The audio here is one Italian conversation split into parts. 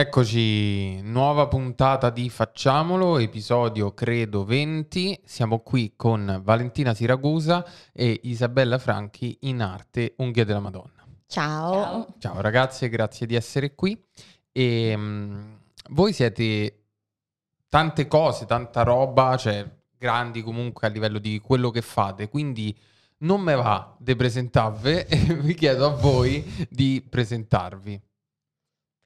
Eccoci, nuova puntata di Facciamolo, episodio credo 20. Siamo qui con Valentina Siragusa e Isabella Franchi in arte Unghie della Madonna. Ciao. Ciao. Ciao ragazze, grazie di essere qui. E, mh, voi siete tante cose, tanta roba, cioè grandi comunque a livello di quello che fate, quindi non me va di presentarvi e vi chiedo a voi di presentarvi.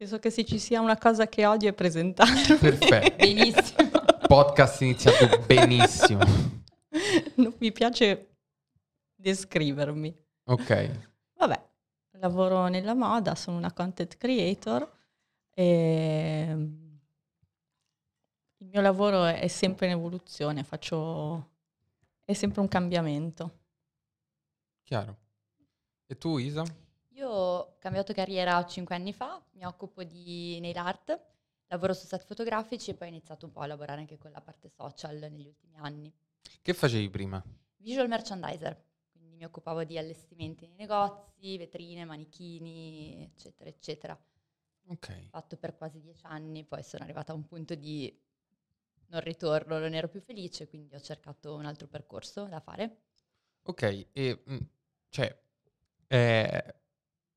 Penso che se ci sia una cosa che odio è presentarmi. Perfetto. Benissimo. Podcast iniziato benissimo. non mi piace descrivermi. Ok. Vabbè, lavoro nella moda, sono una content creator e il mio lavoro è sempre in evoluzione, faccio... è sempre un cambiamento. Chiaro. E tu, Isa? Io ho cambiato carriera cinque anni fa, mi occupo di nail art, lavoro su set fotografici e poi ho iniziato un po' a lavorare anche con la parte social negli ultimi anni. Che facevi prima? Visual merchandiser, quindi mi occupavo di allestimenti nei negozi, vetrine, manichini, eccetera, eccetera. Ok. Fatto per quasi dieci anni, poi sono arrivata a un punto di non ritorno, non ero più felice, quindi ho cercato un altro percorso da fare. Ok, e mh, cioè, eh,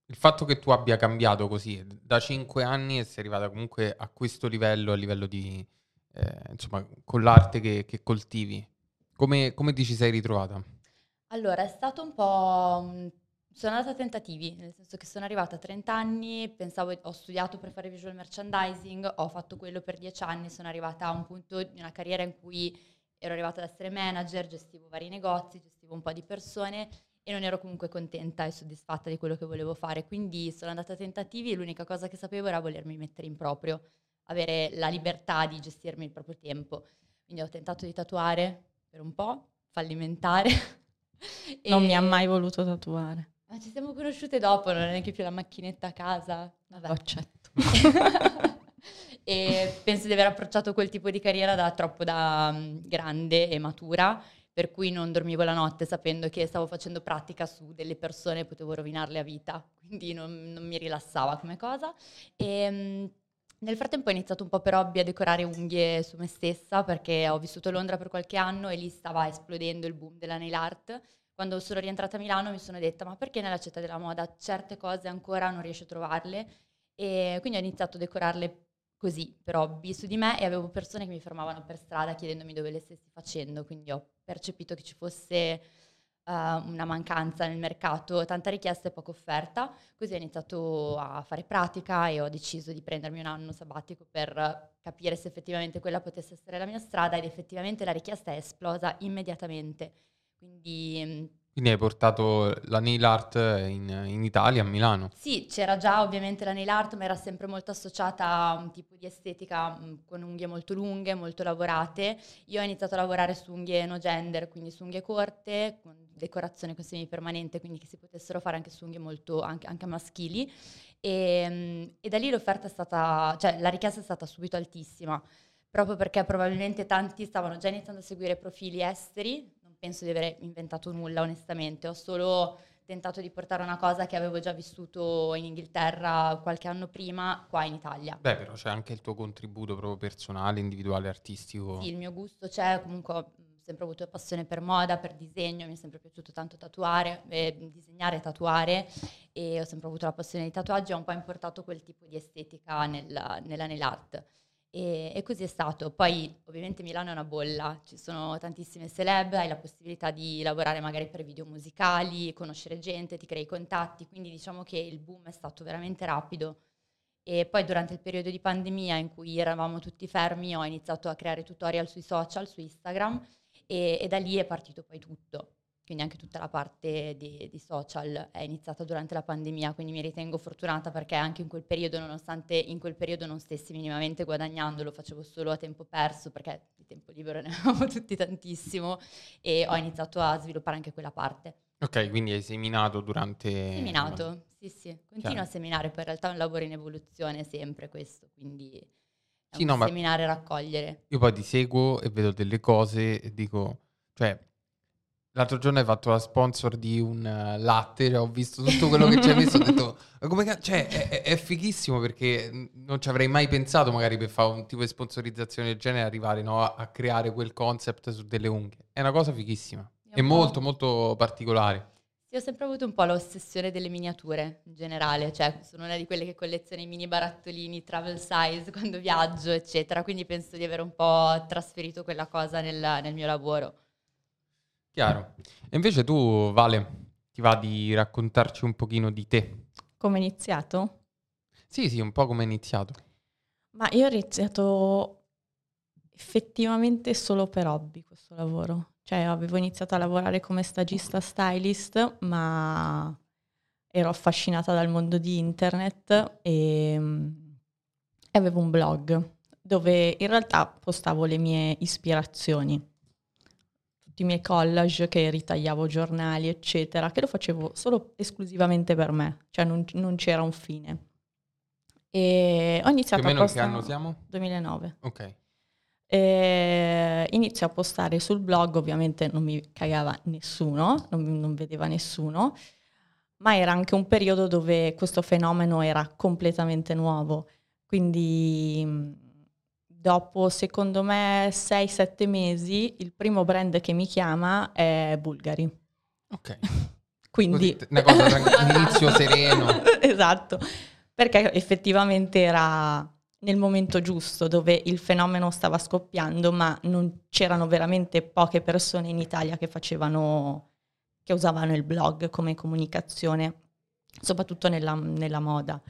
il fatto che tu abbia cambiato così da 5 anni e sei arrivata comunque a questo livello, a livello di, eh, insomma, con l'arte che, che coltivi, come, come ti ci sei ritrovata? Allora, è stato un po'... mh, Sono andata a tentativi, nel senso che sono arrivata a 30 anni, pensavo, ho studiato per fare visual merchandising, ho fatto quello per 10 anni, sono arrivata a un punto di una carriera in cui ero arrivata ad essere manager, gestivo vari negozi, gestivo un po' di persone e non ero comunque contenta e soddisfatta di quello che volevo fare, quindi sono andata a tentativi e l'unica cosa che sapevo era volermi mettere in proprio, avere la libertà di gestirmi il proprio tempo. Quindi ho tentato di tatuare per un po', fallimentare. Non mi ha mai voluto tatuare. Ma ci siamo conosciute dopo, non è neanche più la macchinetta a casa. Vabbè. Lo accetto. e penso di aver approcciato quel tipo di carriera da troppo da mm, grande e matura, per cui non dormivo la notte sapendo che stavo facendo pratica su delle persone e potevo rovinarle a vita, quindi non, non mi rilassava come cosa. E, mm, nel frattempo ho iniziato un po' per hobby a decorare unghie su me stessa perché ho vissuto a Londra per qualche anno e lì stava esplodendo il boom della nail art. Quando sono rientrata a Milano mi sono detta ma perché nella città della moda certe cose ancora non riesco a trovarle? E quindi ho iniziato a decorarle così, per hobby, su di me e avevo persone che mi fermavano per strada chiedendomi dove le stessi facendo, quindi ho percepito che ci fosse eh, una mancanza nel mercato, tanta richiesta e poca offerta, così ho iniziato a fare pratica e ho deciso di prendermi un anno sabbatico per capire se effettivamente quella potesse essere la mia strada ed effettivamente la richiesta è esplosa immediatamente. Quindi mm, Quindi hai portato la nail art in, in Italia, a Milano. sì, c'era già ovviamente la nail art, ma era sempre molto associata a un tipo di estetica mh, con unghie molto lunghe, molto lavorate. Io ho iniziato a lavorare su unghie no gender, quindi su unghie corte, con decorazione con semipermanente, quindi che si potessero fare anche su unghie molto anche, anche maschili. E, mh, e da lì l'offerta è stata, cioè la richiesta è stata subito altissima, proprio perché probabilmente tanti stavano già iniziando a seguire profili esteri. Penso di aver inventato nulla, onestamente, ho solo tentato di portare una cosa che avevo già vissuto in Inghilterra qualche anno prima, qua in Italia. Beh, però c'è anche il tuo contributo proprio personale, individuale, artistico. Sì, il mio gusto c'è, comunque ho sempre avuto passione per moda, per disegno, mi è sempre piaciuto tanto tatuare, eh, disegnare e tatuare e ho sempre avuto la passione di tatuaggi, ho un po' importato quel tipo di estetica nel- nella nail art. E, e così è stato. Poi ovviamente Milano è una bolla, ci sono tantissime celeb, hai la possibilità di lavorare magari per video musicali, conoscere gente, ti crei contatti, quindi diciamo che il boom è stato veramente rapido. E poi durante il periodo di pandemia in cui eravamo tutti fermi ho iniziato a creare tutorial sui social, su Instagram e, e da lì è partito poi tutto. Quindi anche tutta la parte di, di social è iniziata durante la pandemia, quindi mi ritengo fortunata perché anche in quel periodo, nonostante in quel periodo non stessi minimamente guadagnando, lo facevo solo a tempo perso perché di tempo libero ne avevamo tutti tantissimo e ho iniziato a sviluppare anche quella parte. Ok, quindi hai seminato durante... Seminato, sì sì, continuo Chiaro. a seminare, poi in realtà è un lavoro in evoluzione sempre questo, quindi è Sì, no, seminare e raccogliere. Io poi ti seguo e vedo delle cose e dico, cioè, L'altro giorno hai fatto la sponsor di un uh, latte, ho visto tutto quello che ci hai messo, ho detto, come cioè, è, è, fighissimo perché non ci avrei mai pensato magari per fare un tipo di sponsorizzazione del genere arrivare no, a, a, creare quel concept su delle unghie. È una cosa fighissima e molto molto particolare. Sì, ho sempre avuto un po' l'ossessione delle miniature in generale, cioè sono una di quelle che colleziona i mini barattolini travel size quando viaggio, eccetera, quindi penso di aver un po' trasferito quella cosa nel, nel mio lavoro. Chiaro. E invece tu, Vale, ti va di raccontarci un pochino di te? Come è iniziato? Sì, sì, un po' come è iniziato. Ma io ho iniziato effettivamente solo per hobby questo lavoro. Cioè avevo iniziato a lavorare come stagista stylist, ma ero affascinata dal mondo di internet e, e avevo un blog dove in realtà postavo le mie ispirazioni tutti i miei collage che ritagliavo giornali, eccetera, che lo facevo solo esclusivamente per me, cioè non, non c'era un fine. E ho iniziato Più a postare... che anno siamo? 2009. Ok. E inizio a postare sul blog, ovviamente non mi cagava nessuno, non, non vedeva nessuno, ma era anche un periodo dove questo fenomeno era completamente nuovo, quindi Dopo, secondo me, 6-7 mesi, il primo brand che mi chiama è Bulgari. Ok. Quindi... Così, una cosa, un inizio sereno. esatto, perché effettivamente era nel momento giusto dove il fenomeno stava scoppiando, ma non c'erano veramente poche persone in Italia che facevano, che usavano il blog come comunicazione, soprattutto nella, nella moda.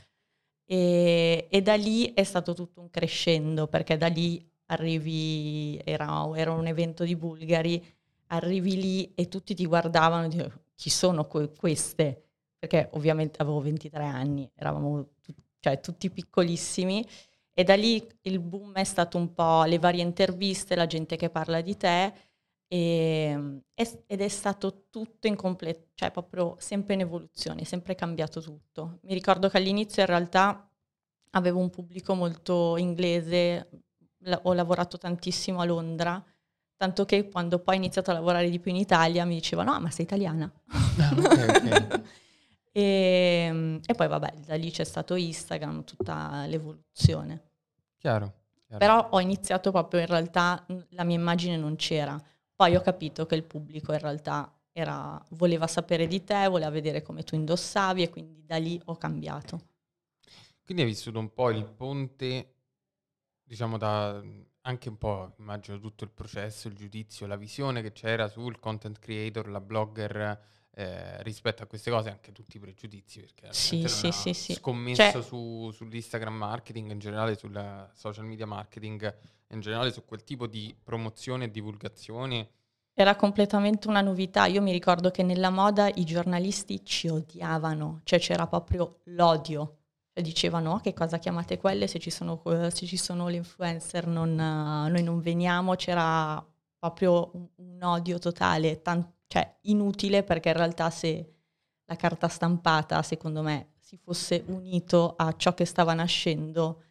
E, e, da lì è stato tutto un crescendo, perché da lì arrivi, era, era, un evento di Bulgari, arrivi lì e tutti ti guardavano dicono chi sono que- queste? Perché ovviamente avevo 23 anni, eravamo tu- cioè, tutti piccolissimi e da lì il boom è stato un po' le varie interviste, la gente che parla di te e, ed è stato tutto in completo, cioè proprio sempre in evoluzione, sempre cambiato tutto. Mi ricordo che all'inizio in realtà avevo un pubblico molto inglese, ho lavorato tantissimo a Londra, tanto che quando poi ho iniziato a lavorare di più in Italia mi dicevano, ah ma sei italiana. Ah, okay, okay. e, ehm, e, poi vabbè, da lì c'è stato Instagram, tutta l'evoluzione. Chiaro, chiaro. Però ho iniziato proprio in realtà, la mia immagine non c'era poi ho capito che il pubblico in realtà era, voleva sapere di te, voleva vedere come tu indossavi e quindi da lì ho cambiato. Quindi hai vissuto un po' il ponte, diciamo, da anche un po', immagino, tutto il processo, il giudizio, la visione che c'era sul content creator, la blogger, eh, rispetto a queste cose, anche tutti i pregiudizi, perché sì, sì, sì, sì. scommesso cioè, su, sull'Instagram marketing, in generale sul social media marketing, in generale su quel tipo di promozione e divulgazione. Era completamente una novità. Io mi ricordo che nella moda i giornalisti ci odiavano, cioè c'era proprio l'odio. Cioè dicevano oh, che cosa chiamate quelle, se ci sono, se ci sono le influencer non, noi non veniamo, c'era proprio un, un odio totale, tan- cioè inutile perché in realtà se la carta stampata, secondo me, si fosse unito a ciò che stava nascendo,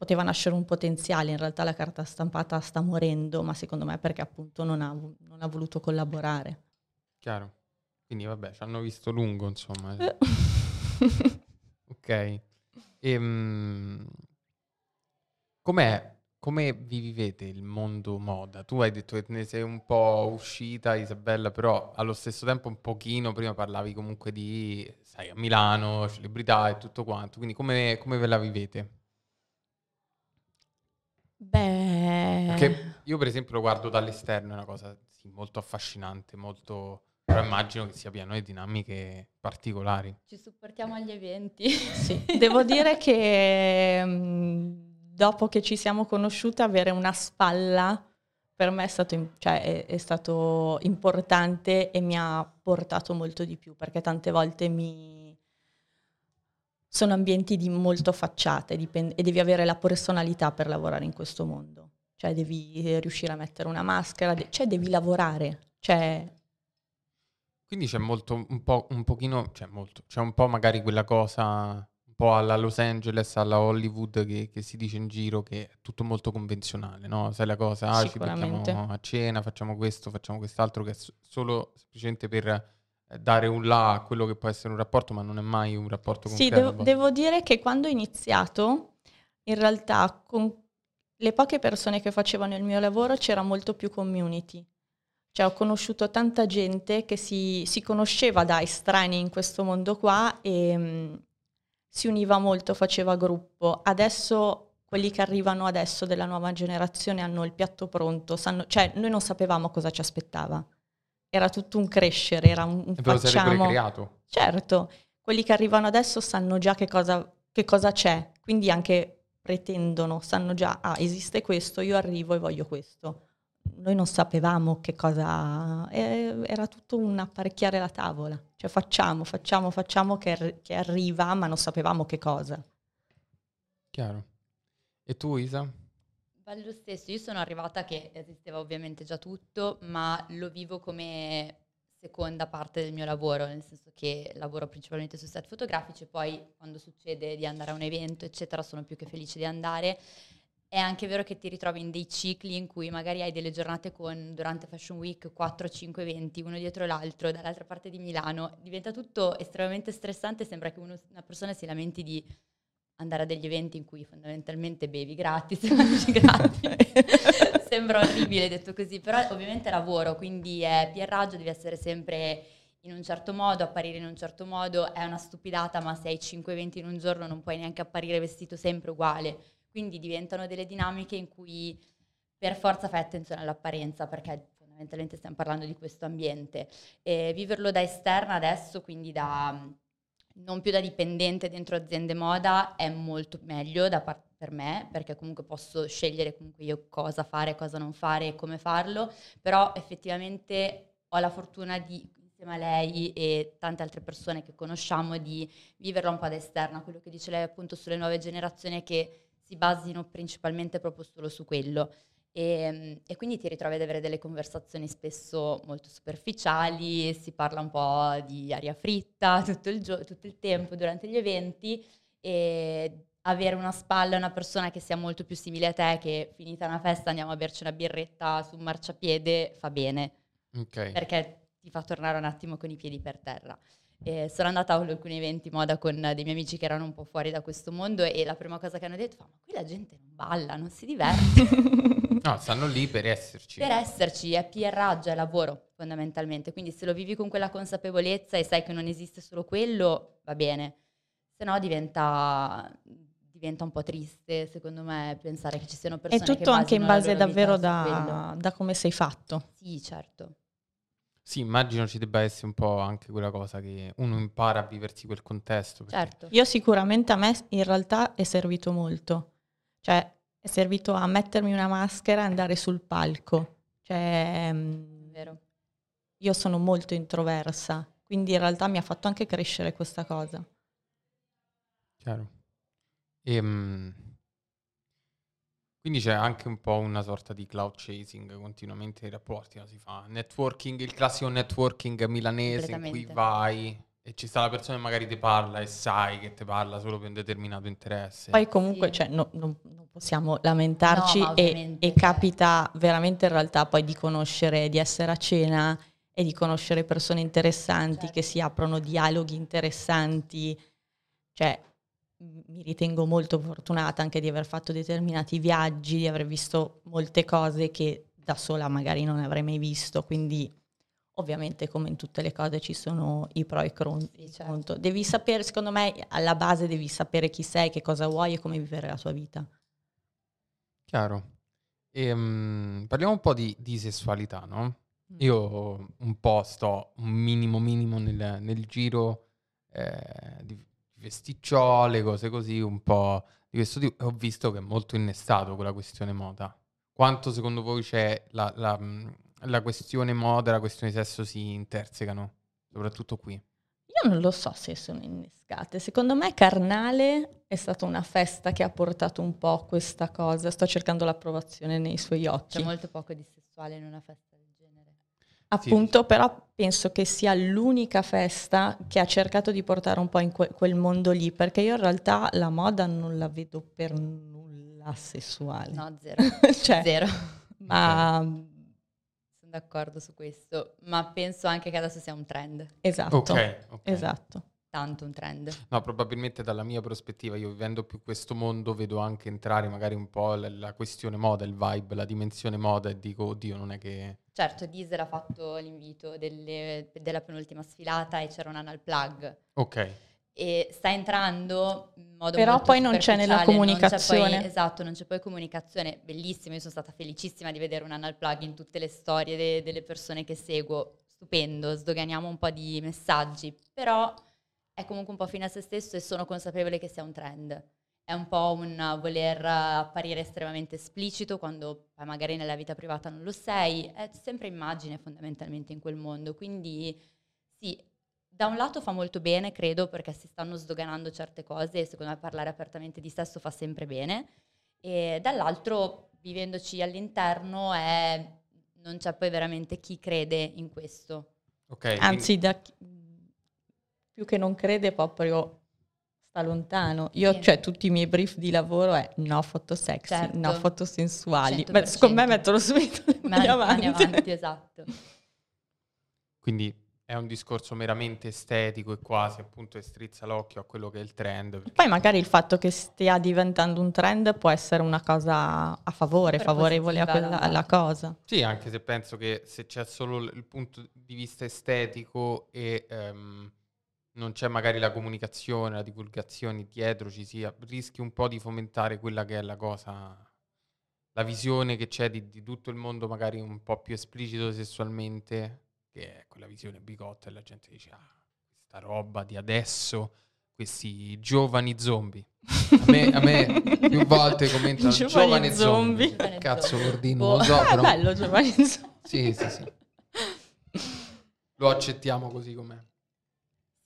poteva nascere un potenziale, in realtà la carta stampata sta morendo, ma secondo me perché appunto non ha, non ha voluto collaborare. Chiaro. Quindi vabbè, ci hanno visto lungo, insomma. Eh. ok. Ehm, com'è, come vi vivete il mondo moda? Tu hai detto che ne sei un po' uscita, Isabella, però allo stesso tempo un pochino, prima parlavi comunque di, sai, a Milano, celebrità e tutto quanto, quindi come, come ve la vivete? Beh... Perché io per esempio lo guardo dall'esterno, è una cosa sì, molto affascinante, molto... però immagino che sia pieno di dinamiche particolari. Ci supportiamo agli eventi. sì, devo dire che mh, mm, dopo che ci siamo conosciute avere una spalla per me è stato, cioè, è, è stato importante e mi ha portato molto di più perché tante volte mi sono ambienti di molto facciate dipende, e devi avere la personalità per lavorare in questo mondo. Cioè devi riuscire a mettere una maschera, de- cioè devi lavorare. Cioè... Quindi c'è molto, un po', un pochino, cioè molto, c'è un po' magari quella cosa un po' alla Los Angeles, alla Hollywood che, che si dice in giro che è tutto molto convenzionale, no? Sai la cosa, ah, ci becchiamo a cena, facciamo questo, facciamo quest'altro, che è solo semplicemente per eh, dare un là a quello che può essere un rapporto, ma non è mai un rapporto Sì, concreto. devo, devo dire che quando ho iniziato, in realtà con le poche persone che facevano il mio lavoro c'era molto più community. Cioè ho conosciuto tanta gente che si, si conosceva da estranei in questo mondo qua e mh, si univa molto, faceva gruppo. Adesso quelli che arrivano adesso della nuova generazione hanno il piatto pronto, sanno, cioè noi non sapevamo cosa ci aspettava. Era tutto un crescere, era un, un E facciamo. creato. Certo, quelli che arrivano adesso sanno già che cosa, che cosa c'è, quindi anche pretendono, sanno già, ah, esiste questo, io arrivo e voglio questo. Noi non sapevamo che cosa, eh, era tutto un apparecchiare la tavola, cioè facciamo, facciamo, facciamo che, che arriva, ma non sapevamo che cosa. Chiaro. E tu, Isa? Va lo stesso, io sono arrivata che esisteva ovviamente già tutto, ma lo vivo come seconda parte del mio lavoro, nel senso che lavoro principalmente su set fotografici e poi quando succede di andare a un evento, eccetera, sono più che felice di andare. È anche vero che ti ritrovi in dei cicli in cui magari hai delle giornate con, durante Fashion Week, 4-5 eventi, uno dietro l'altro, dall'altra parte di Milano. Diventa tutto estremamente stressante, sembra che uno- una persona si lamenti di andare a degli eventi in cui fondamentalmente bevi gratis, mangi gratis. Sembra orribile detto così, però ovviamente lavoro, quindi è pierraggio, devi essere sempre in un certo modo, apparire in un certo modo, è una stupidata, ma se hai 5 eventi in un giorno non puoi neanche apparire vestito sempre uguale. Quindi diventano delle dinamiche in cui per forza fai attenzione all'apparenza, perché fondamentalmente stiamo parlando di questo ambiente. E viverlo da esterna adesso, quindi da non più da dipendente dentro aziende moda, è molto meglio da par- per me, perché comunque posso scegliere comunque io cosa fare, cosa non fare e come farlo, però effettivamente ho la fortuna di insieme a lei e tante altre persone che conosciamo di viverla un po' da esterna, quello che dice lei appunto sulle nuove generazioni che si basino principalmente proprio solo su quello. E, e quindi ti ritrovi ad avere delle conversazioni spesso molto superficiali, si parla un po' di aria fritta tutto il, gio- tutto il tempo durante gli eventi e avere una spalla, una persona che sia molto più simile a te, che finita una festa andiamo a berci una birretta su un marciapiede, fa bene, Ok. perché ti fa tornare un attimo con i piedi per terra. E sono andata a alcuni eventi moda con dei miei amici che erano un po' fuori da questo mondo e la prima cosa che hanno detto fa ma qui la gente non balla, non si diverte. No, stanno lì per esserci. per esserci è PR, è lavoro fondamentalmente, quindi se lo vivi con quella consapevolezza e sai che non esiste solo quello, va bene, se no diventa, diventa un po' triste secondo me pensare che ci siano È persone che tutto anche in base davvero da, da come sei fatto. Sì, certo. Sì, immagino ci debba essere un po' anche quella cosa che uno impara a viversi quel contesto. Certo. Io sicuramente a me in realtà è servito molto, cioè è servito a mettermi una maschera e andare sul palco. Cioè, mm, Vero. io sono molto introversa, quindi in realtà mi ha fatto anche crescere questa cosa. Chiaro. Ehm, quindi c'è anche un po' una sorta di cloud chasing continuamente nei rapporti, no? Si fa networking, il classico networking milanese in cui vai e ci sta la persona che magari ti parla e sai che ti parla solo per un determinato interesse. Poi comunque Sì. cioè, no- non, non possiamo lamentarci No, e, e capita veramente in realtà poi di conoscere, di essere a cena e di conoscere persone interessanti Certo. che si aprono dialoghi interessanti. Cioè, mi ritengo molto fortunata anche di aver fatto determinati viaggi, di aver visto molte cose che da sola magari non avrei mai visto, quindi ovviamente come in tutte le cose ci sono i pro e i i certo. contro. Devi sapere, secondo me, alla base devi sapere chi sei, che cosa vuoi e come vivere la tua vita. Chiaro. Ehm, parliamo un po' di, di sessualità, no? Mm. Io un po' sto un minimo minimo nel, nel giro eh, di vesticciole, cose così, un po' di questo tipo. e Ho visto che è molto innestato con la questione moda. Quanto secondo voi c'è la, la, la questione moda e la questione sesso si intersecano? Soprattutto qui. Io non lo so se sono innescate. Secondo me Carnale è stata una festa che ha portato un po' questa cosa. Sto cercando l'approvazione nei suoi occhi. C'è molto poco di sessuale in una festa del genere. Appunto, però penso che sia l'unica festa che ha cercato di portare un po' in que- quel mondo lì, perché io in realtà la moda non la vedo per nulla sessuale. No, zero. Cioè, Zero. Ma Sono d'accordo su questo, ma penso anche che adesso sia un trend, esatto, Ok, ok. esatto. tanto un trend. No, probabilmente dalla mia prospettiva, io vivendo più questo mondo, vedo anche entrare magari un po' la, la questione moda, il vibe, la dimensione moda e dico, oddio, non è che... Certo, Diesel ha fatto l'invito delle- della penultima sfilata e c'era un anal plug Ok, e sta entrando in modo Però poi non c'è nella superficiale, non c'è comunicazione. poi- esatto, non c'è poi comunicazione. Bellissimo, io sono stata felicissima di vedere un anal plug in tutte le storie de- delle persone che seguo. Stupendo, sdoganiamo un po' di messaggi, però è comunque un po' fine a se stesso e sono consapevole che sia un trend. È un po' un voler apparire estremamente esplicito quando magari nella vita privata non lo sei, è sempre immagine fondamentalmente in quel mondo, quindi da un lato fa molto bene, credo, perché si stanno sdoganando certe cose e secondo me parlare apertamente di sesso fa sempre bene. E dall'altro, vivendoci all'interno, è- non c'è poi veramente chi crede in questo. ok. Anzi, da chi- più che non crede proprio sta lontano. Io, Sì. cioè, tutti i miei brief di lavoro è no foto sexy, Certo. no foto sensuali. 100%. Beh, secondo me mettono subito mani anni avanti. avanti, esatto. Quindi è un discorso meramente estetico e quasi appunto e strizza l'occhio a quello che è il trend. Poi magari il fatto che stia diventando un trend può essere una cosa a favore, Super favorevole a quella, alla cosa. Sì, anche se penso che se c'è solo il punto di vista estetico e ehm, non c'è magari la comunicazione, la divulgazione dietro, ci sia, rischi un po' di fomentare quella che è la cosa, la visione che c'è di, di tutto il mondo magari un po' più esplicito sessualmente, che è quella visione bigotta e la gente dice, ah, questa roba di adesso, questi giovani zombie. A me, a me più volte commentano Giovani giovani zombie. zombie. Giovani Cazzo, zombie. Gordino, Boh. lo so, Ah, però... bello Giovanni. insomma. Sì, sì, sì. Lo accettiamo così com'è.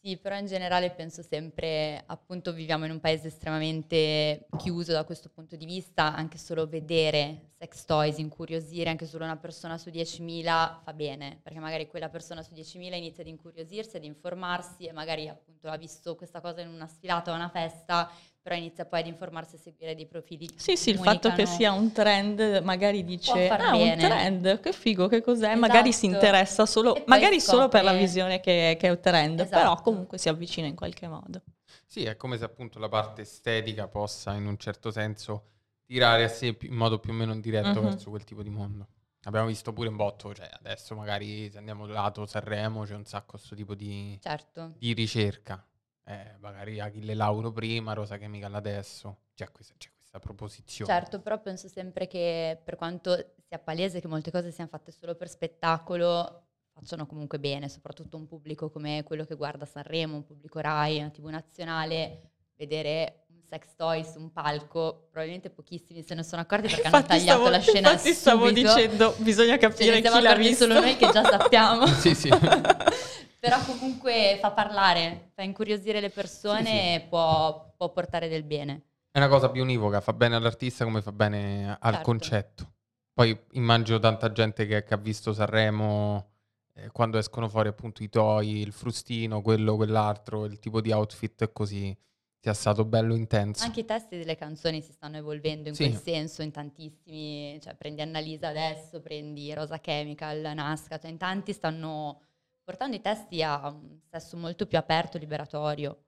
Sì, però in generale penso sempre, appunto, viviamo in un paese estremamente chiuso da questo punto di vista, anche solo vedere sex toys, incuriosire anche solo una persona su 10.000 fa bene, perché magari quella persona su 10.000 inizia ad incuriosirsi, ad informarsi e magari appunto ha visto questa cosa in una sfilata o una festa, però inizia poi ad informarsi e seguire dei profili. Sì, sì, il fatto che sia un trend, magari dice, ah, un bene." trend, che figo, che cos'è? Magari si Esatto. interessa solo, magari solo per la scopre- visione che, che è un trend, però Esatto. comunque si avvicina in qualche modo. Sì, è come se appunto la parte estetica possa in un certo senso tirare a sé in modo più o meno indiretto Mhm. verso quel tipo di mondo. Abbiamo visto pure un botto, cioè adesso magari se andiamo lato Sanremo c'è un sacco questo tipo di, Certo. di ricerca. Eh, magari Achille Lauro prima, Rosa Chemical adesso. C'è questa, c'è questa proposizione. Certo, però penso sempre che per quanto sia palese che molte cose siano fatte solo per spettacolo, facciano comunque bene, soprattutto un pubblico come quello che guarda Sanremo, un pubblico Rai, una TV nazionale, vedere sex toy su un palco, probabilmente pochissimi se ne sono accorti perché hanno Infatti tagliato stavo, la scena infatti stavo subito. dicendo, bisogna capire chi l'ha visto. solo noi che già sappiamo. Sì, sì. Però comunque fa parlare, fa incuriosire le persone Sì, sì. e può, può portare del bene. È una cosa più univoca, fa bene all'artista come fa bene al Certo. concetto. Poi immagino tanta gente che, che ha visto Sanremo eh, quando escono fuori appunto i toy, il frustino, quello, quell'altro, il tipo di outfit così, sia stato bello intenso. Anche i testi delle canzoni si stanno evolvendo in Sì. quel senso, in tantissimi, cioè prendi Annalisa adesso, prendi Rosa Chemical, Nasca, cioè in tanti stanno portando i testi a un sesso molto più aperto, liberatorio.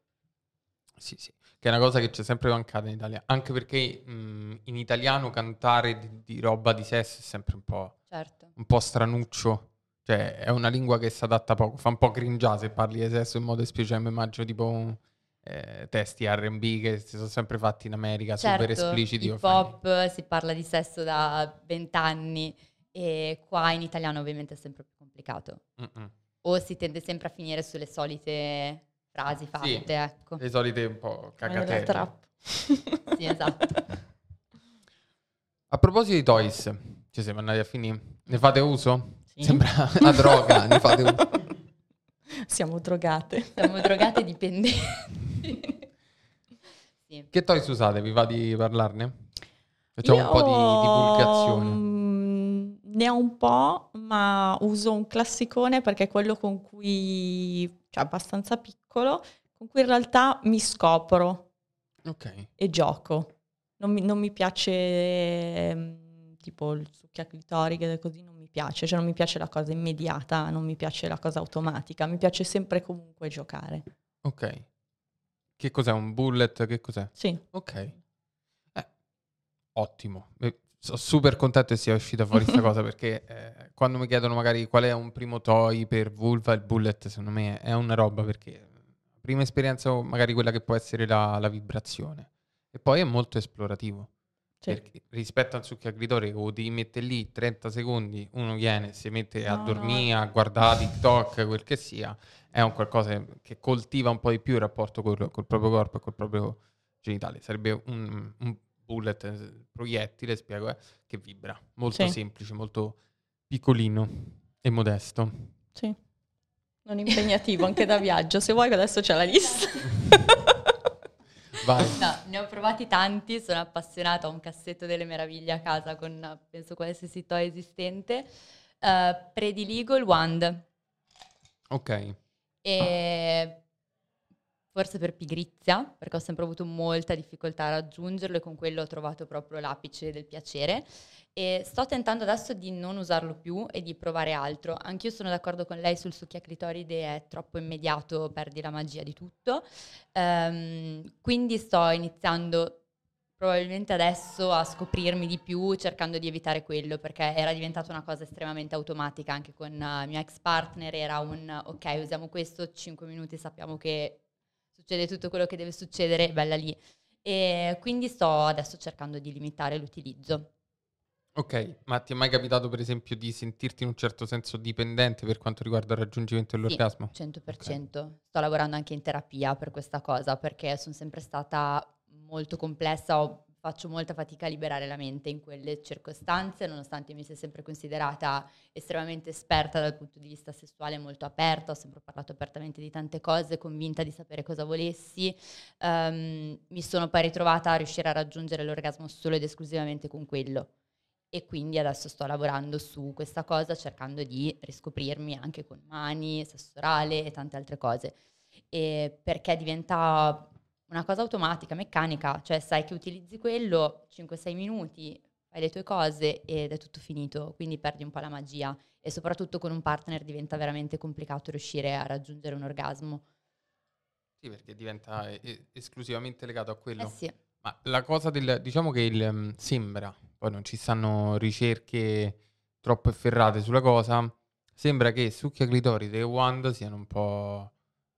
Sì, sì, che è una cosa che c'è sempre mancata in Italia, anche perché mh, in italiano cantare di, di roba di sesso è sempre un po', Certo. un po' stranuccio. Cioè, è una lingua che si adatta poco, fa un po' cringiare se parli di sesso in modo esplicito, immagino tipo un, eh, testi R&B che si sono sempre fatti in America, super Certo, espliciti. o hip hop, si parla di sesso da vent'anni e qua in italiano ovviamente è sempre più complicato. Mm-mm. O si tende sempre a finire sulle solite frasi fatte, ecco. Le solite un po' trap. Sì, esatto. A proposito di toys, ci siamo andati a finire. Ne fate uso? Sì. Sembra una droga, ne fate uso. Siamo drogate. Siamo drogate dipendenti. sì. Che toys usate? Vi va di parlarne? Facciamo un po' di Io, divulgazione. mm, ne ho un po', ma uso un classicone perché è quello con cui, cioè abbastanza piccolo, con cui in realtà mi scopro Ok. e gioco. Non mi, non mi piace ehm, tipo il succhia clitoriche e così, non mi piace, cioè non mi piace la cosa immediata, non mi piace la cosa automatica, mi piace sempre comunque giocare. Ok. Che cos'è? Un bullet? Che cos'è? Sì. Ok. Eh, ottimo. Eh, Sono super contento che sia uscita fuori questa cosa perché eh, quando mi chiedono magari qual è un primo toy per vulva, il bullet secondo me è una roba perché prima esperienza magari quella che può essere la, la vibrazione e poi è molto esplorativo. Perché rispetto al succhiaclitore o ti mette lì 30 secondi, uno viene, si mette a No, no. dormire, a guardare TikTok, quel che sia, è un qualcosa che coltiva un po' di più il rapporto col, col proprio corpo e col proprio genitale. Sarebbe un, un bullet, eh, proiettile, spiego, eh, che vibra. Molto Sì. semplice, molto piccolino e modesto. Sì. Non impegnativo, anche da viaggio. Se vuoi adesso c'è la lista. Vai. No, ne ho provati tanti, sono appassionata, ho un cassetto delle meraviglie a casa con penso qualsiasi toy esistente. Eh, prediligo il wand Ok. e forse per pigrizia, perché ho sempre avuto molta difficoltà a raggiungerlo e con quello ho trovato proprio l'apice del piacere. E sto tentando adesso di non usarlo più e di provare altro. Anch'io sono d'accordo con lei sul succhiaclitoride, è troppo immediato, perdi la magia di tutto. Ehm, quindi sto iniziando probabilmente adesso a scoprirmi di più cercando di evitare quello perché era diventata una cosa estremamente automatica anche con eh, il mio ex partner era un ok usiamo questo 5 minuti sappiamo che succede tutto quello che deve succedere bella lì e quindi sto adesso cercando di limitare l'utilizzo Ok, ma ti è mai capitato per esempio di sentirti in un certo senso dipendente per quanto riguarda il raggiungimento dell'orgasmo? 100%. Sto lavorando anche in terapia per questa cosa perché sono sempre stata molto complessa, ho- faccio molta fatica a liberare la mente in quelle circostanze, nonostante mi sia sempre considerata estremamente esperta dal punto di vista sessuale, molto aperta, ho sempre parlato apertamente di tante cose, convinta di sapere cosa volessi. Ehm, mi sono poi ritrovata a riuscire a raggiungere l'orgasmo solo ed esclusivamente con quello. E quindi adesso sto lavorando su questa cosa cercando di riscoprirmi anche con mani, sesso orale e tante altre cose. E perché diventa una cosa automatica, meccanica, cioè sai che utilizzi quello 5-6 minuti, fai le tue cose ed è tutto finito, quindi perdi un po' la magia e soprattutto con un partner diventa veramente complicato riuscire a raggiungere un orgasmo. Sì, perché diventa eh, esclusivamente legato a quello. Eh sì, Ma la cosa del, diciamo che il, ehm, sembra, poi non ci stanno ricerche troppo efferrate sulla cosa, sembra che succhia clitoride e wand siano un po'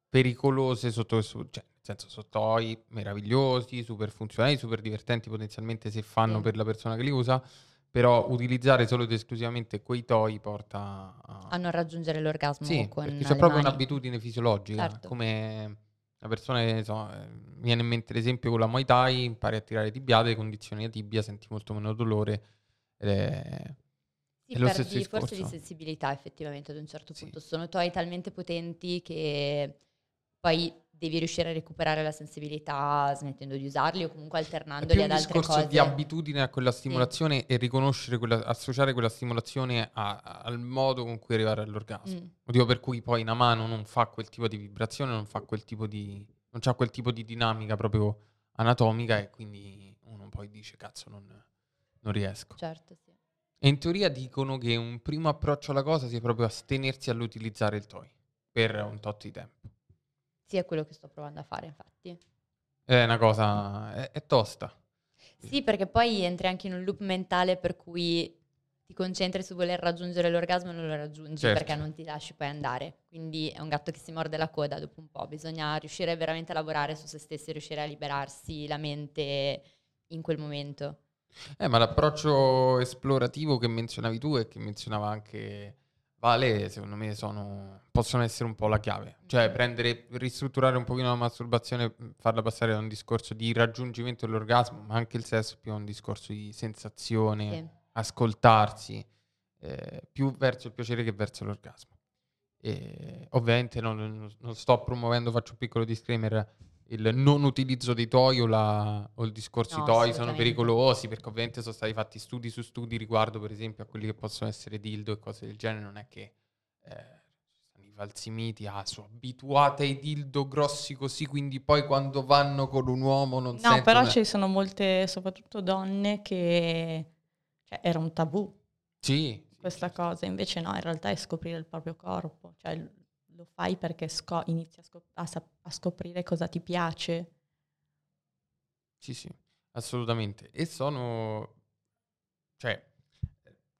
pericolose sotto questo, cioè senso sono toy meravigliosi, super funzionali, super divertenti potenzialmente se fanno Sì. per la persona che li usa, però utilizzare solo ed esclusivamente quei toy porta a... a non raggiungere l'orgasmo Sì, con perché c'è proprio mani. un'abitudine fisiologica, Certo. come la persona che so, eh, mi viene in mente l'esempio con la Muay Thai, impari a tirare tibbiate, condizioni la tibia, senti molto meno dolore ed è... Sì, perdi forse di sensibilità effettivamente ad un certo Sì. punto. Sono toy talmente potenti che poi devi riuscire a recuperare la sensibilità smettendo di usarli o comunque È alternandoli un ad altre discorso cose. di abitudine a quella stimolazione e riconoscere quella, associare quella stimolazione a- a- al modo con cui arrivare all'orgasmo. Mm. Motivo per cui poi una mano non fa quel tipo di vibrazione, non fa quel tipo di... non c'ha quel tipo di dinamica proprio anatomica e quindi uno poi dice cazzo non, non riesco. Certo, sì. E in teoria dicono che un primo approccio alla cosa sia proprio astenersi all'utilizzare il toy per un tot di tempo. Sì, è quello che sto provando a fare, infatti. È una cosa... è, è tosta. Sì, perché poi entri anche in un loop mentale per cui ti concentri su voler raggiungere l'orgasmo e non lo raggiungi Certo. perché non ti lasci poi andare. Quindi è un gatto che si morde la coda dopo un po'. Bisogna riuscire veramente a lavorare su se stessi, riuscire a liberarsi la mente in quel momento. Eh, ma l'approccio esplorativo che menzionavi tu e che menzionava anche Vale, secondo me sono, possono essere un po' la chiave. Cioè prendere, ristrutturare un pochino la masturbazione, farla passare da un discorso di raggiungimento dell'orgasmo, ma anche il sesso più a un discorso di sensazione, Sì. ascoltarsi, eh, più verso il piacere che verso l'orgasmo. E ovviamente non- non sto promuovendo, faccio un piccolo disclaimer, il non utilizzo dei toy o, la, o il discorso No, i toy sono pericolosi perché ovviamente sono stati fatti studi su studi riguardo per esempio a quelli che possono essere dildo e cose del genere, non è che eh, i falsi miti, ah, sono abituate ai dildo grossi così, quindi poi quando vanno con un uomo non No, sentono... però ci sono molte, soprattutto donne, che cioè, era un tabù. Sì, questa sì, cosa, invece no, in realtà è scoprire il proprio corpo, cioè lo fai perché sco- inizi a, scop- a sap- a scoprire cosa ti piace. Sì, sì, assolutamente. E sono, cioè,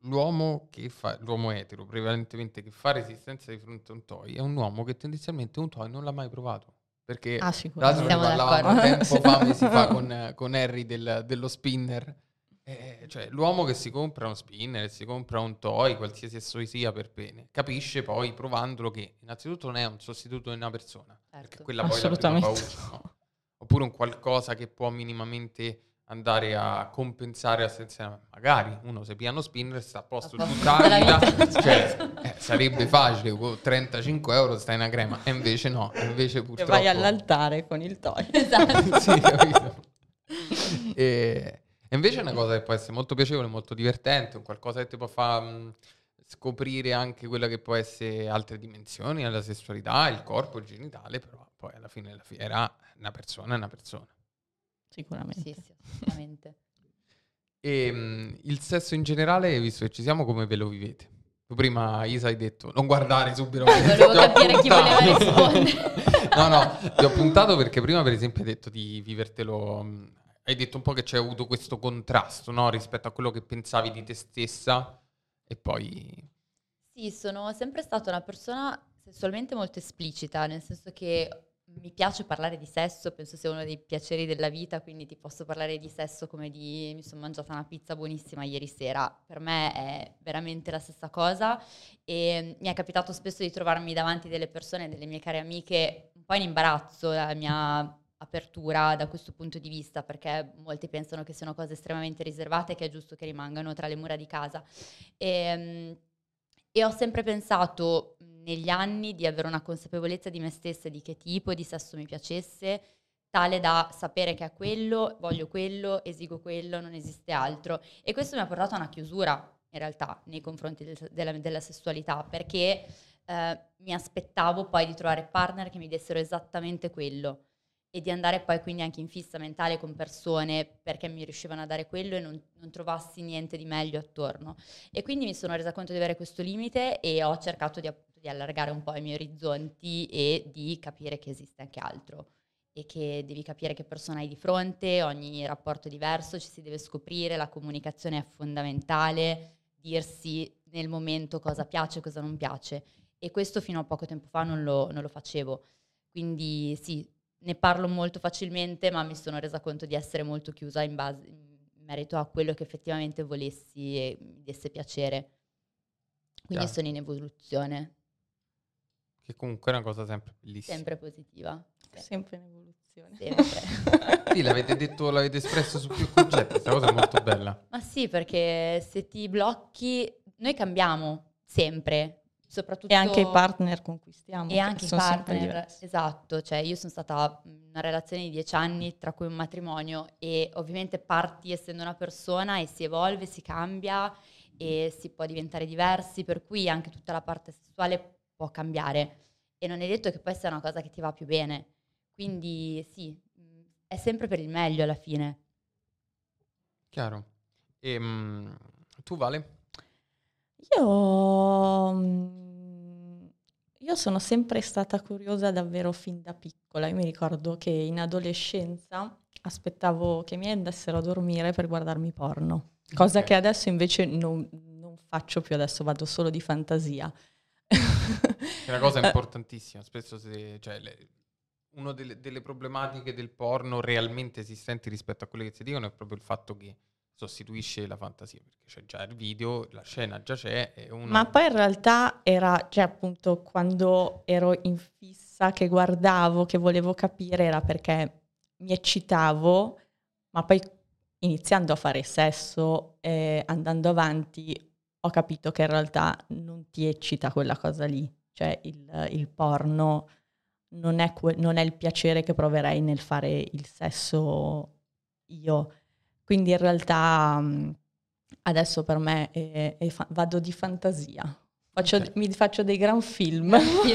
l'uomo che fa, l'uomo etero, prevalentemente che fa resistenza di fronte a un toy, è un uomo che tendenzialmente un toy non l'ha mai provato. Perché, Ah, l'altro, ne parlavamo tempo fa, mesi fa, con, con Harry del- dello spinner. Eh, cioè, l'uomo che si compra uno spinner, si compra un toy, qualsiasi esso sia per bene, capisce poi, provandolo, che innanzitutto non è un sostituto di una persona, perché Certo. quella poi è la prima paura, no? Oppure un qualcosa che può minimamente andare a compensare l'assenza. Magari uno se piano spinner sta a posto A tutta la vita, cioè, certo. eh, sarebbe facile, con 35 euro stai una crema, e invece no, e invece E purtroppo... vai all'altare con il toy. Esatto. sì, capito? E, e invece è una cosa che può essere molto piacevole, molto divertente, un qualcosa che ti può far mh, scoprire anche quella che può essere altre dimensioni, la sessualità, il corpo, il genitale, però poi alla fine della fiera una persona è una persona. Sicuramente. Sì, sì, assolutamente. E mh, il sesso in generale, visto che ci siamo, come ve lo vivete? Tu prima, Isa, hai detto non guardare subito. Eh, volevo capire chi voleva rispondere. no, no, ti ho puntato perché prima, per esempio, hai detto di vivertelo. Hai detto un po' che c'è avuto questo contrasto, no? Rispetto a quello che pensavi di te stessa e poi... Sì, sono sempre stata una persona sessualmente molto esplicita, nel senso che mi piace parlare di sesso, penso sia uno dei piaceri della vita, quindi ti posso parlare di sesso come di mi sono mangiata una pizza buonissima ieri sera. Per me è veramente la stessa cosa e mi è capitato spesso di trovarmi davanti delle persone, delle mie care amiche, un po' in imbarazzo la mia apertura da questo punto di vista, perché molti pensano che siano cose estremamente riservate e che è giusto che rimangano tra le mura di casa. E, e ho sempre pensato negli anni di avere una consapevolezza di me stessa, di che tipo di sesso mi piacesse, tale da sapere che è quello, voglio quello, esigo quello, non esiste altro. E questo mi ha portato a una chiusura, in realtà, nei confronti del- della, della sessualità, perché eh, mi aspettavo poi di trovare partner che mi dessero esattamente quello e di andare poi quindi anche in fissa mentale con persone perché mi riuscivano a dare quello e non, non trovassi niente di meglio attorno. E quindi mi sono resa conto di avere questo limite e ho cercato di, appunto, di allargare un po' i miei orizzonti e di capire che esiste anche altro e che devi capire che persona hai di fronte, ogni rapporto è diverso, ci si deve scoprire, la comunicazione è fondamentale, dirsi nel momento cosa piace e cosa non piace. E questo fino a poco tempo fa non lo, non lo facevo. Quindi sì, ne parlo molto facilmente, ma mi sono resa conto di essere molto chiusa in, base, in merito a quello che effettivamente volessi e mi desse piacere. Quindi Chiaro. sono in evoluzione, Che comunque è una cosa sempre bellissima. sempre positiva. Sì, Sempre in evoluzione. sempre. Sì, l'avete detto, l'avete espresso su più concetti, questa cosa è molto bella. Ma sì, perché se ti blocchi, noi cambiamo sempre, soprattutto... E anche i partner conquistiamo. E che anche i sono sempre partner, diversi. esatto, cioè io sono stata in una relazione di dieci anni, tra cui un matrimonio, e ovviamente parti essendo una persona e si evolve, si cambia e si può diventare diversi, per cui anche tutta la parte sessuale può cambiare e non è detto che poi sia una cosa che ti va più bene. Quindi sì, mh, è sempre per il meglio alla fine. Chiaro. Ehm, tu, Vale? Io, mm, io sono sempre stata curiosa davvero fin da piccola. Io mi ricordo che in adolescenza aspettavo che i miei andassero a dormire per guardarmi porno, cosa Ok. che adesso invece non, non faccio più, adesso vado solo di fantasia. È una cosa Eh, importantissima. Spesso se, cioè, le- una delle, delle problematiche del porno realmente esistenti rispetto a quelle che si dicono è proprio il fatto che sostituisce la fantasia, perché c'è già il video, la scena già c'è uno... Ma poi in realtà era, cioè appunto quando ero in fissa che guardavo, che volevo capire, era perché mi eccitavo, ma poi iniziando a fare sesso e andando avanti ho capito che in realtà non ti eccita quella cosa lì, cioè il, il porno non è, que- non è il piacere che proverei nel fare il sesso io. Quindi in realtà adesso per me è- è fa- vado di fantasia. Faccio- Ok. Mi faccio dei gran film.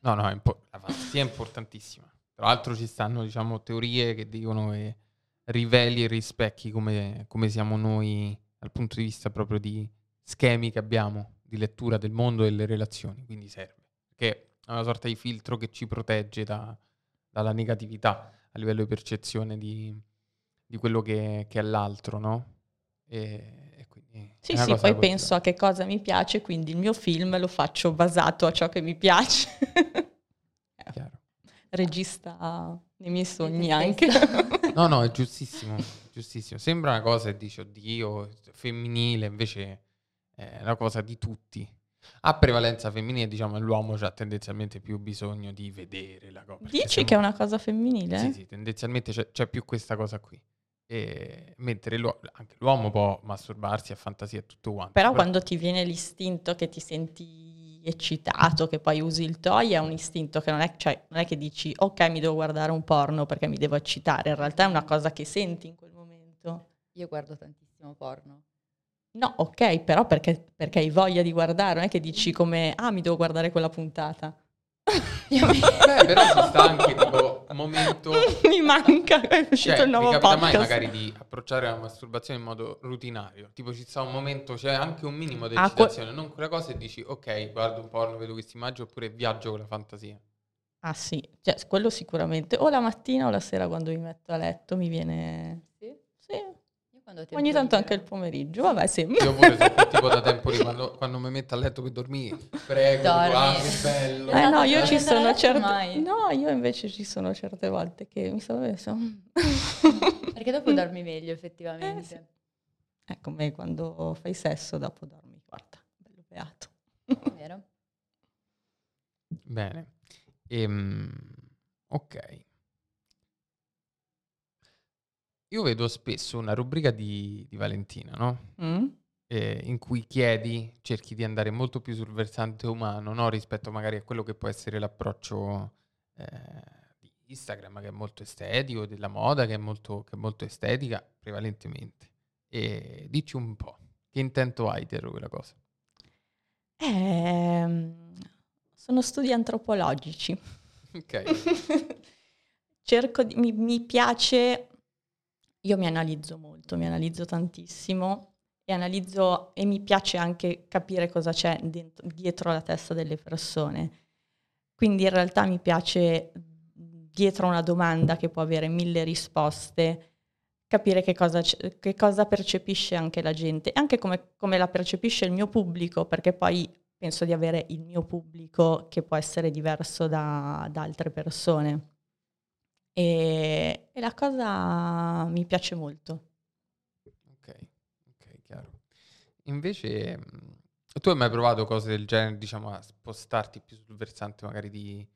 No, no, è impo- la fantasia è importantissima. Tra l'altro ci stanno, diciamo, teorie che dicono che riveli e rispecchi come, come siamo noi dal punto di vista proprio di schemi che abbiamo, di lettura del mondo e delle relazioni, quindi serve. Perché è una sorta di filtro che ci protegge da- dalla negatività a livello di percezione di, di quello che, che è l'altro, no? E, e quindi Sì, sì, poi penso a che cosa mi piace, quindi il mio film lo faccio basato a ciò che mi piace. chiaro. Regista nei miei sogni anche. No, no, è giustissimo, giustissimo. Sembra una cosa e dici, oddio, femminile, invece è una cosa di tutti. A prevalenza femminile, diciamo, l'uomo ha tendenzialmente più bisogno di vedere la cosa. Dici siamo- che è una cosa femminile? Sì, sì, tendenzialmente c'è, c'è più questa cosa qui. E- mentre l'uo- anche l'uomo può masturbarsi a fantasia e tutto quanto. Però quando ti viene l'istinto che ti senti eccitato, che poi usi il toy, è un istinto che non è, cioè, non è che dici ok mi devo guardare un porno perché mi devo eccitare, in realtà è una cosa che senti in quel momento. Io guardo tantissimo porno. No, ok, però perché, perché hai voglia di guardare, non è che dici come ah mi devo guardare quella puntata. Beh, però ci sta anche tipo un momento... mi manca, è uscito Cioè, il nuovo mi capita podcast. mai magari di approcciare la masturbazione in modo rutinario? Tipo ci sta un momento, c'è anche un minimo di Ah, que- eccitazione, non quella cosa e dici ok, guardo un porno, vedo questa immagine oppure viaggio con la fantasia. Ah sì, cioè, quello sicuramente. O la mattina o la sera quando mi metto a letto mi viene... Sì? Sì, ogni tanto anche il pomeriggio, vabbè sì. Io pure sono tipo da tempo lì, quando, quando mi metto a letto per dormire, prego, Dormi. ah, che bello. Eh no, io ci sono certe... mai. No, io invece ci sono certe volte che mi sono messa... Perché dopo dormi meglio effettivamente. Eh, sì. È come quando fai sesso, dopo dormi, guarda, bello beato. È vero? Bene. Ehm, ok. Io vedo spesso una rubrica di, di Valentina, no? Mm? eh, in cui chiedi, cerchi di andare molto più sul versante umano, no? rispetto magari a quello che può essere l'approccio eh, di Instagram, che è molto estetico, della moda, che è molto, che è molto estetica, prevalentemente. E dici un po', che intento hai dietro quella cosa? Ehm, sono studi antropologici. Ok, Cerco di, mi, mi piace, io mi analizzo molto, mi analizzo tantissimo e analizzo e mi piace anche capire cosa c'è dentro- dietro la testa delle persone. Quindi in realtà mi piace dietro una domanda che può avere mille risposte, capire che cosa, che cosa percepisce anche la gente e anche come, come la percepisce il mio pubblico, perché poi penso di avere il mio pubblico che può essere diverso da, da altre persone. E, e la cosa mi piace molto. ok, ok, chiaro. Invece, mh, tu hai mai provato cose del genere, diciamo, a spostarti più sul versante magari di,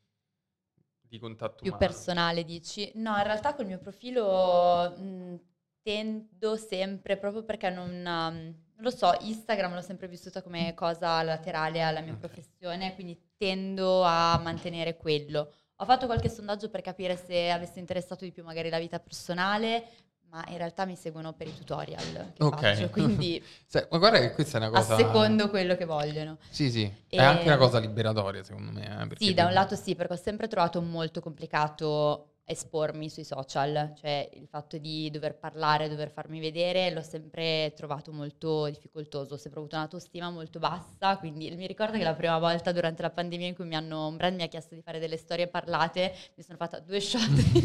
di contatto Più umano? personale dici? No, in realtà col mio profilo mh, tendo sempre, proprio perché non, um, lo so, Instagram l'ho sempre vissuta come cosa laterale alla mia professione, quindi tendo a mantenere quello. Ho fatto qualche sondaggio per capire se avesse interessato di più magari la vita personale, ma in realtà mi seguono per i tutorial che Ok. faccio, quindi Sai, ma guarda che questa è una cosa... assecondo quello che vogliono. Sì, sì, è E- anche una cosa liberatoria secondo me. eh, Sì, da un lato sì, perché ho sempre trovato molto complicato espormi sui social, cioè il fatto di dover parlare, dover farmi vedere, l'ho sempre trovato molto difficoltoso, ho sempre avuto un'autostima molto bassa, quindi mi ricordo che la prima volta durante la pandemia in cui mi hanno, un brand mi ha chiesto di fare delle storie parlate, mi sono fatta due shot di,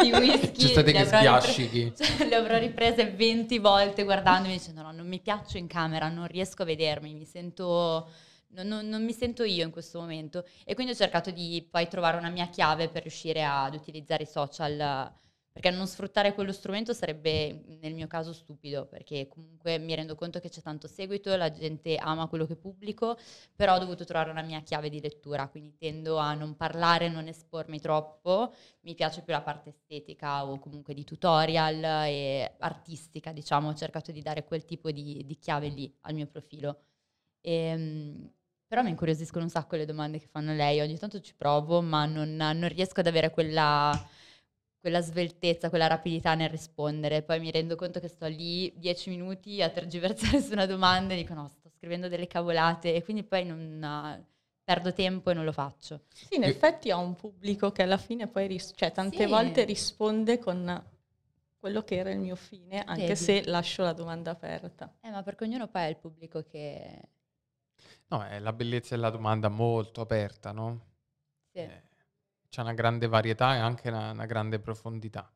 di whisky. C'è state che avrò ripre- sbiascichi. cioè, le avrò riprese 20 volte guardandomi dicendo no, non mi piaccio in camera, non riesco a vedermi, mi sento... Non, non- non mi sento io in questo momento e quindi ho cercato di poi trovare una mia chiave per riuscire ad utilizzare i social perché non sfruttare quello strumento sarebbe nel mio caso stupido perché comunque mi rendo conto che c'è tanto seguito, la gente ama quello che pubblico, però ho dovuto trovare una mia chiave di lettura, quindi tendo a non parlare, non espormi troppo, mi piace più la parte estetica o comunque di tutorial e artistica, diciamo, ho cercato di dare quel tipo di, di chiave lì al mio profilo. Ehm, Però mi incuriosiscono un sacco le domande che fanno lei, ogni tanto ci provo, ma non, non riesco ad avere quella, quella sveltezza, quella rapidità nel rispondere. Poi mi rendo conto che sto lì dieci minuti a tergiversare su una domanda e dico no, sto scrivendo delle cavolate e quindi poi non, perdo tempo e non lo faccio. Sì, in effetti ho un pubblico che alla fine poi, ris- cioè tante sì. volte risponde con quello che era il mio fine, anche Vedi. se lascio la domanda aperta. Eh, ma perché ognuno poi ha il pubblico che... No, è la bellezza della domanda molto aperta, no? Sì. Eh, c'è una grande varietà e anche una, una grande profondità.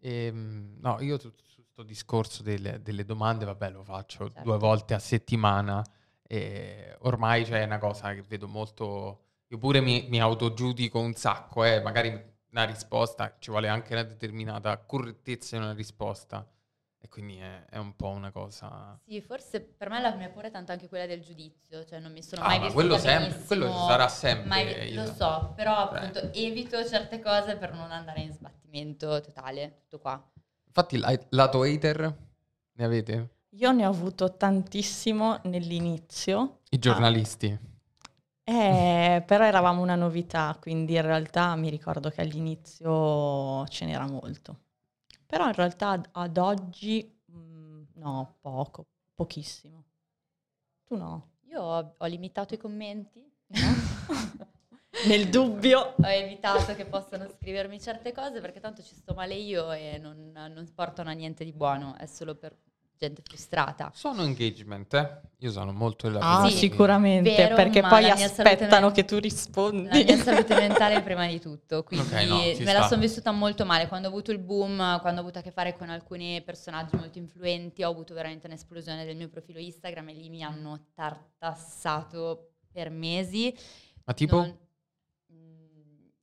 E, ehm, no, io su questo discorso delle, delle, domande, vabbè, lo faccio certo. due volte a settimana e ormai c'è una cosa che vedo molto... Io pure mi, mi autogiudico un sacco, eh, magari una risposta, ci vuole anche una determinata correttezza in una risposta. E quindi è, è, un po' una cosa. Sì, forse per me la mia paura è tanto anche quella del giudizio, cioè non mi sono ah, mai vista. Quello, sempre, quello sarà sempre. Mai, lo so, però appunto Beh. evito certe cose per non andare in sbattimento totale, tutto qua. Infatti, lato hater ne avete? Io ne ho avuto tantissimo nell'inizio. I giornalisti. Ah. Eh, però eravamo una novità, quindi in realtà mi ricordo che all'inizio ce n'era molto. Però in realtà ad oggi mh, mm, no, poco, pochissimo. Tu no? Io ho, ho limitato i commenti. Nel dubbio. Ho evitato che possano scrivermi certe cose perché tanto ci sto male io e non, non portano a niente di buono, è solo per gente frustrata. Sono engagement, eh? Io sono molto Ah, sì, sicuramente, vero, perché poi aspettano che tu rispondi. La mia salute mentale prima di tutto, quindi okay, no, me sta. la sono vissuta molto male. Quando ho avuto il boom, quando ho avuto a che fare con alcuni personaggi molto influenti, ho avuto veramente un'esplosione del mio profilo Instagram e lì mi hanno tartassato per mesi. Ma tipo? Non,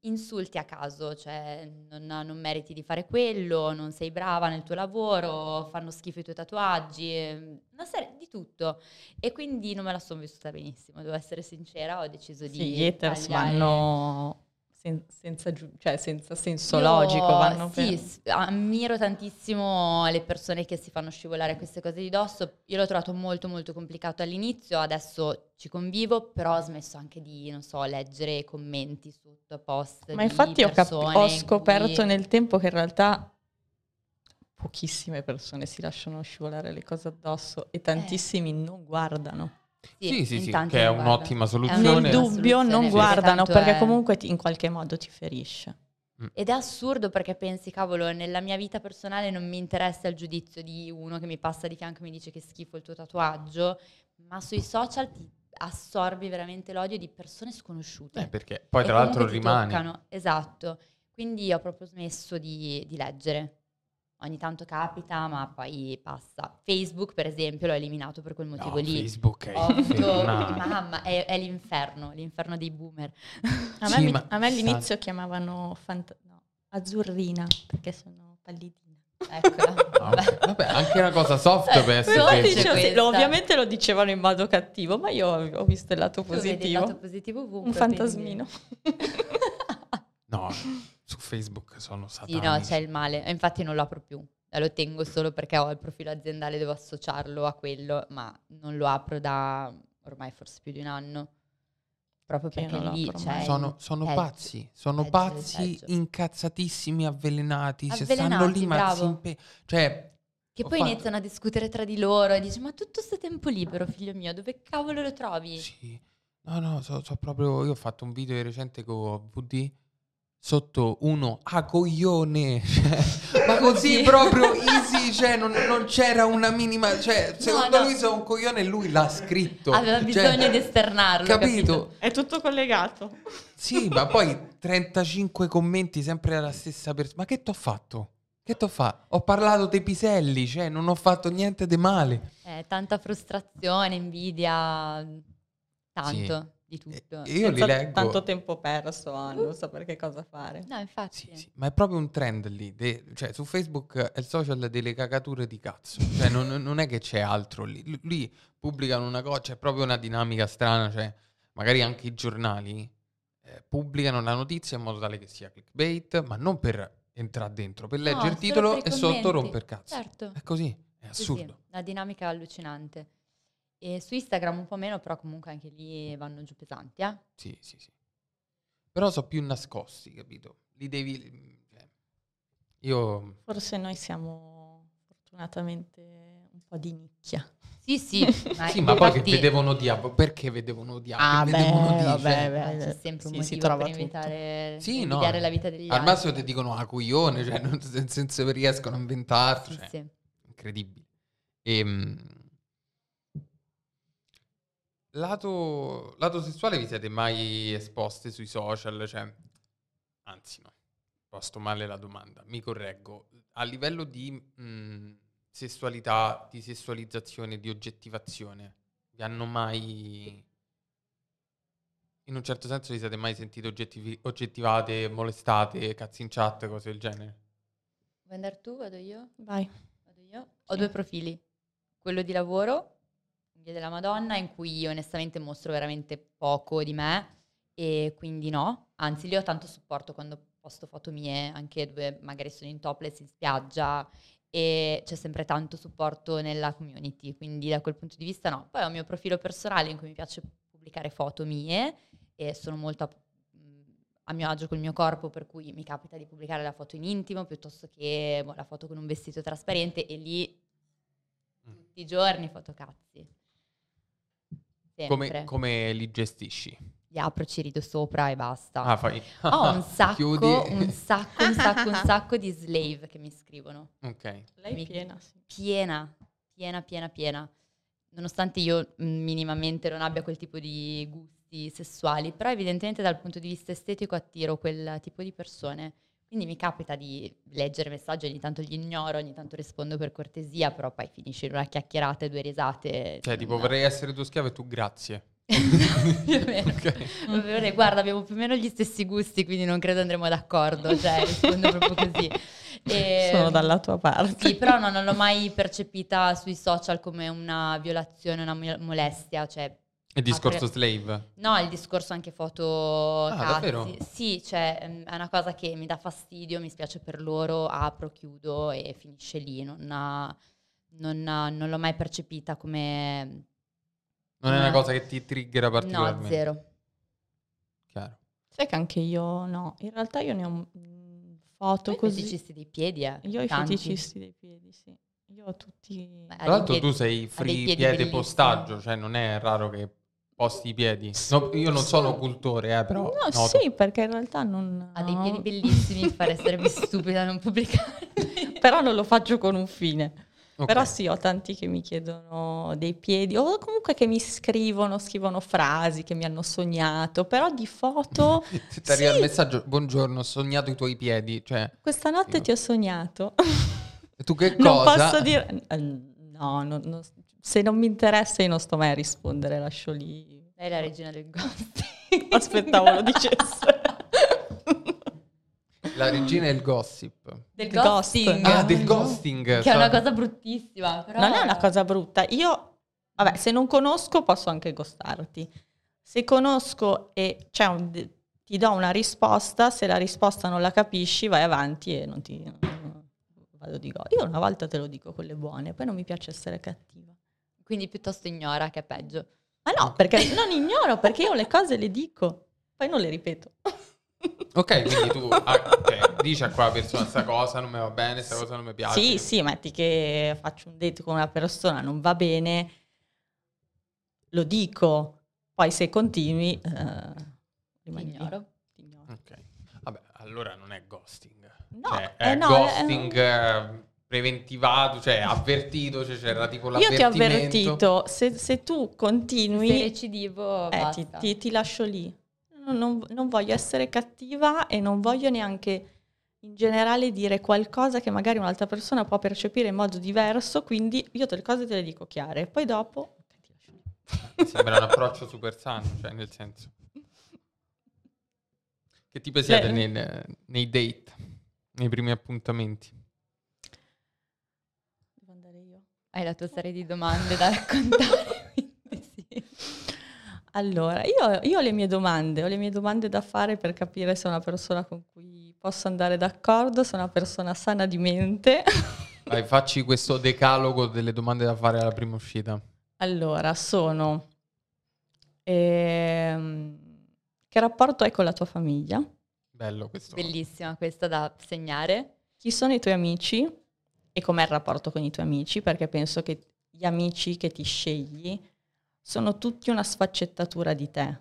insulti a caso, cioè non, non, meriti di fare quello, non sei brava nel tuo lavoro, fanno schifo i tuoi tatuaggi, ehm, una serie di tutto. E quindi non me la sono vissuta benissimo, devo essere sincera, ho deciso di... Sì, gli haters vanno senza, cioè senza senso Io, logico. Vanno sì, per... ammiro tantissimo le persone che si fanno scivolare queste cose di dosso. Io l'ho trovato molto molto complicato all'inizio, adesso ci convivo, però ho smesso anche di, non so, leggere commenti sotto post. Ma infatti ho, cap- ho scoperto cui... nel tempo che in realtà pochissime persone si lasciano scivolare le cose addosso e tantissimi eh. non guardano. Sì, sì, sì, che è un'ottima soluzione. Nel dubbio non guardano perché è... comunque ti, in qualche modo ti ferisce. Mm. Ed è assurdo perché pensi, cavolo, nella mia vita personale non mi interessa il giudizio di uno che mi passa di fianco e mi dice che schifo il tuo tatuaggio, ma sui social ti assorbi veramente l'odio di persone sconosciute. Eh, perché poi tra l'altro rimane. Toccano. Esatto. Quindi ho proprio smesso di, di leggere ogni tanto capita, ma poi passa. Facebook, per esempio, l'ho eliminato per quel motivo no, lì. Facebook è Otto, mamma, è, è, l'inferno, l'inferno dei boomer. A me, sì, mi, a me all'inizio sa... chiamavano fant- no, azzurrina, perché sono pallidina. Eccola. vabbè. vabbè, anche una cosa soft eh, per essere dicevo, sì, ovviamente lo dicevano in modo cattivo, ma io ho visto il lato positivo. Il lato positivo ovunque, Un fantasmino. no, su Facebook sono satanici. Sì, no, c'è il male. Infatti non lo apro più. Lo tengo solo perché ho il profilo aziendale, devo associarlo a quello, ma non lo apro da ormai forse più di un anno. Proprio che perché lì c'è sono, sono pazzi, sono peggio, pazzi, incazzatissimi, avvelenati, avvelenati stanno lì in pe- cioè che poi fatto... iniziano a discutere tra di loro e dici ma tutto questo tempo libero figlio mio dove cavolo lo trovi? Sì, no no so, so proprio io ho fatto un video di recente con VD sotto uno a coglione, cioè, ma così proprio easy, cioè non, non, c'era una minima, cioè secondo no, no. lui sei un coglione e lui l'ha scritto. Aveva cioè, bisogno di esternarlo, capito? capito? È tutto collegato. Sì, ma poi 35 commenti sempre alla stessa persona. Ma che t'ho fatto? Che t'ho fatto? Ho parlato dei piselli, cioè non ho fatto niente di male. Eh, tanta frustrazione, invidia, tanto. Sì di tutto. Io li leggo. Tanto tempo perso, ah, non so perché cosa fare. No, infatti. Sì, sì, ma è proprio un trend lì. De, cioè, su Facebook è il social delle cagature di cazzo. Cioè, non, non, è che c'è altro lì. Lì pubblicano una cosa, c'è proprio una dinamica strana. Cioè, magari anche i giornali eh, pubblicano la notizia in modo tale che sia clickbait, ma non per entrare dentro, per leggere no, il titolo e sotto romper cazzo. Certo. È così, è assurdo. Sì, la dinamica è allucinante. E su Instagram un po' meno, però comunque anche lì vanno giù pesanti, eh? Sì, sì, sì. Però sono più nascosti, capito? Li devi... cioè, io... Forse noi siamo fortunatamente un po' di nicchia. Sì, sì. sì, ma poi che vedevano Diablo, perché vedevano Diablo? Ah, Che beh, vedevano Dio, vabbè, cioè, beh. C'è sempre un Sì, si motivo trova per tutto. invitare, Sì, no. la vita degli Al altri. massimo ti dicono a coglione, cioè, non, nel senso che riescono a inventarsi, Sì, cioè, sì. incredibile. Ehm, lato, lato sessuale vi siete mai esposte sui social? Cioè, anzi no, posto male la domanda, mi correggo. A livello di mh, sessualità, di sessualizzazione, di oggettivazione, vi hanno mai... In un certo senso vi siete mai sentite oggettivi- oggettivate, molestate, cazzi in chat, cose del genere? Vuoi andare tu? Vado io? Vai. Vado io? Ho due profili. Quello di lavoro, Via della Madonna, in cui onestamente mostro veramente poco di me e quindi no. Anzi, lì ho tanto supporto quando posto foto mie, anche dove magari sono in topless in spiaggia e c'è sempre tanto supporto nella community, quindi da quel punto di vista no. Poi ho il mio profilo personale in cui mi piace pubblicare foto mie e sono molto a, a mio agio col mio corpo, per cui mi capita di pubblicare la foto in intimo piuttosto che boh, la foto con un vestito trasparente e lì Mm. tutti i giorni fotocazzi. Come, come li gestisci? Li apro, ci rido sopra e basta. Ah, fai... Ho un sacco, Chiudi. un sacco, un sacco, un sacco di slave che mi scrivono. Ok. Lei Mi- è piena, sì. Piena, piena, piena, piena. Nonostante io minimamente non abbia quel tipo di gusti sessuali, però evidentemente dal punto di vista estetico attiro quel tipo di persone. Quindi mi capita di leggere messaggi, ogni tanto li ignoro, ogni tanto rispondo per cortesia, però poi finisce in una chiacchierata e due risate. Cioè, tipo, Non- vorrei essere tuo schiavo e tu grazie. più o meno. Ok. Va bene, guarda, abbiamo più o meno gli stessi gusti, quindi non credo andremo d'accordo, cioè rispondo proprio così. E- Sono dalla tua parte. Sì, però no, non l'ho mai percepita sui social come una violazione, una mo- molestia, cioè Il discorso Apre- slave. no, il discorso anche foto Ah, cazzi. davvero? Sì, cioè ehm, è una cosa che mi dà fastidio, mi spiace per loro, apro, chiudo e finisce lì, non, ha- non ha- non l'ho mai percepita come Non è No. una cosa che ti triggera no, particolarmente. zero. Chiaro. Sai che anche io no. In realtà io ne ho mm, foto Tu così. feticisti dei piedi, eh. Io ho i feticisti dei piedi, sì. Io ho tutti... Beh, Tra l'altro tu sei free piede bellissimi. postaggio, cioè non è raro che posti i piedi. No, io non sono cultore, eh, però No, noto. sì, perché in realtà non... Ha dei piedi bellissimi, essere più stupida a non pubblicarli. Però non lo faccio con un fine. Ok. Però sì, ho tanti che mi chiedono dei piedi o comunque che mi scrivono, scrivono frasi che mi hanno sognato, però di foto... Se ti arriva Sì. il messaggio, buongiorno, ho sognato i tuoi piedi, cioè, Questa notte Io- ti ho sognato. e tu che Non cosa? posso dire... No, non- non- se non mi interessa io non sto mai a rispondere, lascio lì. Lei è la regina del ghosting. Aspettavo lo dicesse. La regina e il gossip. Del Ghost. ghosting. Ah, del ghosting. Che è una so- cosa bruttissima. Però... Non è una cosa brutta. Io, vabbè, se non conosco posso anche ghostarti. Se conosco e c'è un- ti do una risposta, se la risposta non la capisci vai avanti e non ti... Vado di go. Io una volta te lo dico quelle buone, poi non mi piace essere cattiva. Quindi piuttosto ignora, che è peggio. Ma no, perché non ignoro, perché io le cose le dico, poi non le ripeto. Ok, quindi tu ah, cioè, dici a quella persona questa cosa non mi va bene, questa cosa non mi piace. Sì, sì, metti che faccio un date con una persona, non va bene, lo dico, poi se continui, eh, Ti rimani ignoro. Ti ignoro. Ok. Vabbè, allora non è ghosting. No, cioè, eh, è no, ghosting eh, preventivato, cioè avvertito, cioè c'era tipo Io ti ho avvertito, se, se tu Se continui, sei recidivo, eh, ti, basta. ti- ti lascio lì. Non, non- non voglio essere cattiva e non voglio neanche in generale dire qualcosa che magari un'altra persona può percepire in modo diverso, quindi io te le cose te le dico chiare, poi dopo... ok, ti lascio lì. Mi Sembra un approccio super sano, cioè nel senso. Che tipo siete nei, nei date, nei primi appuntamenti? Devo andare io. Hai la tua serie di domande da raccontare. sì. Allora, io, io ho le mie domande, ho le mie domande da fare per capire se è una persona con cui posso andare d'accordo, se è una persona sana di mente. Vai, facci questo decalogo delle domande da fare alla prima uscita. Allora, sono... ehm, che rapporto hai con la tua famiglia? Bello questo. Bellissima questa da segnare. Chi sono i tuoi amici e com'è il rapporto con i tuoi amici? Perché penso che gli amici che ti scegli sono tutti una sfaccettatura di te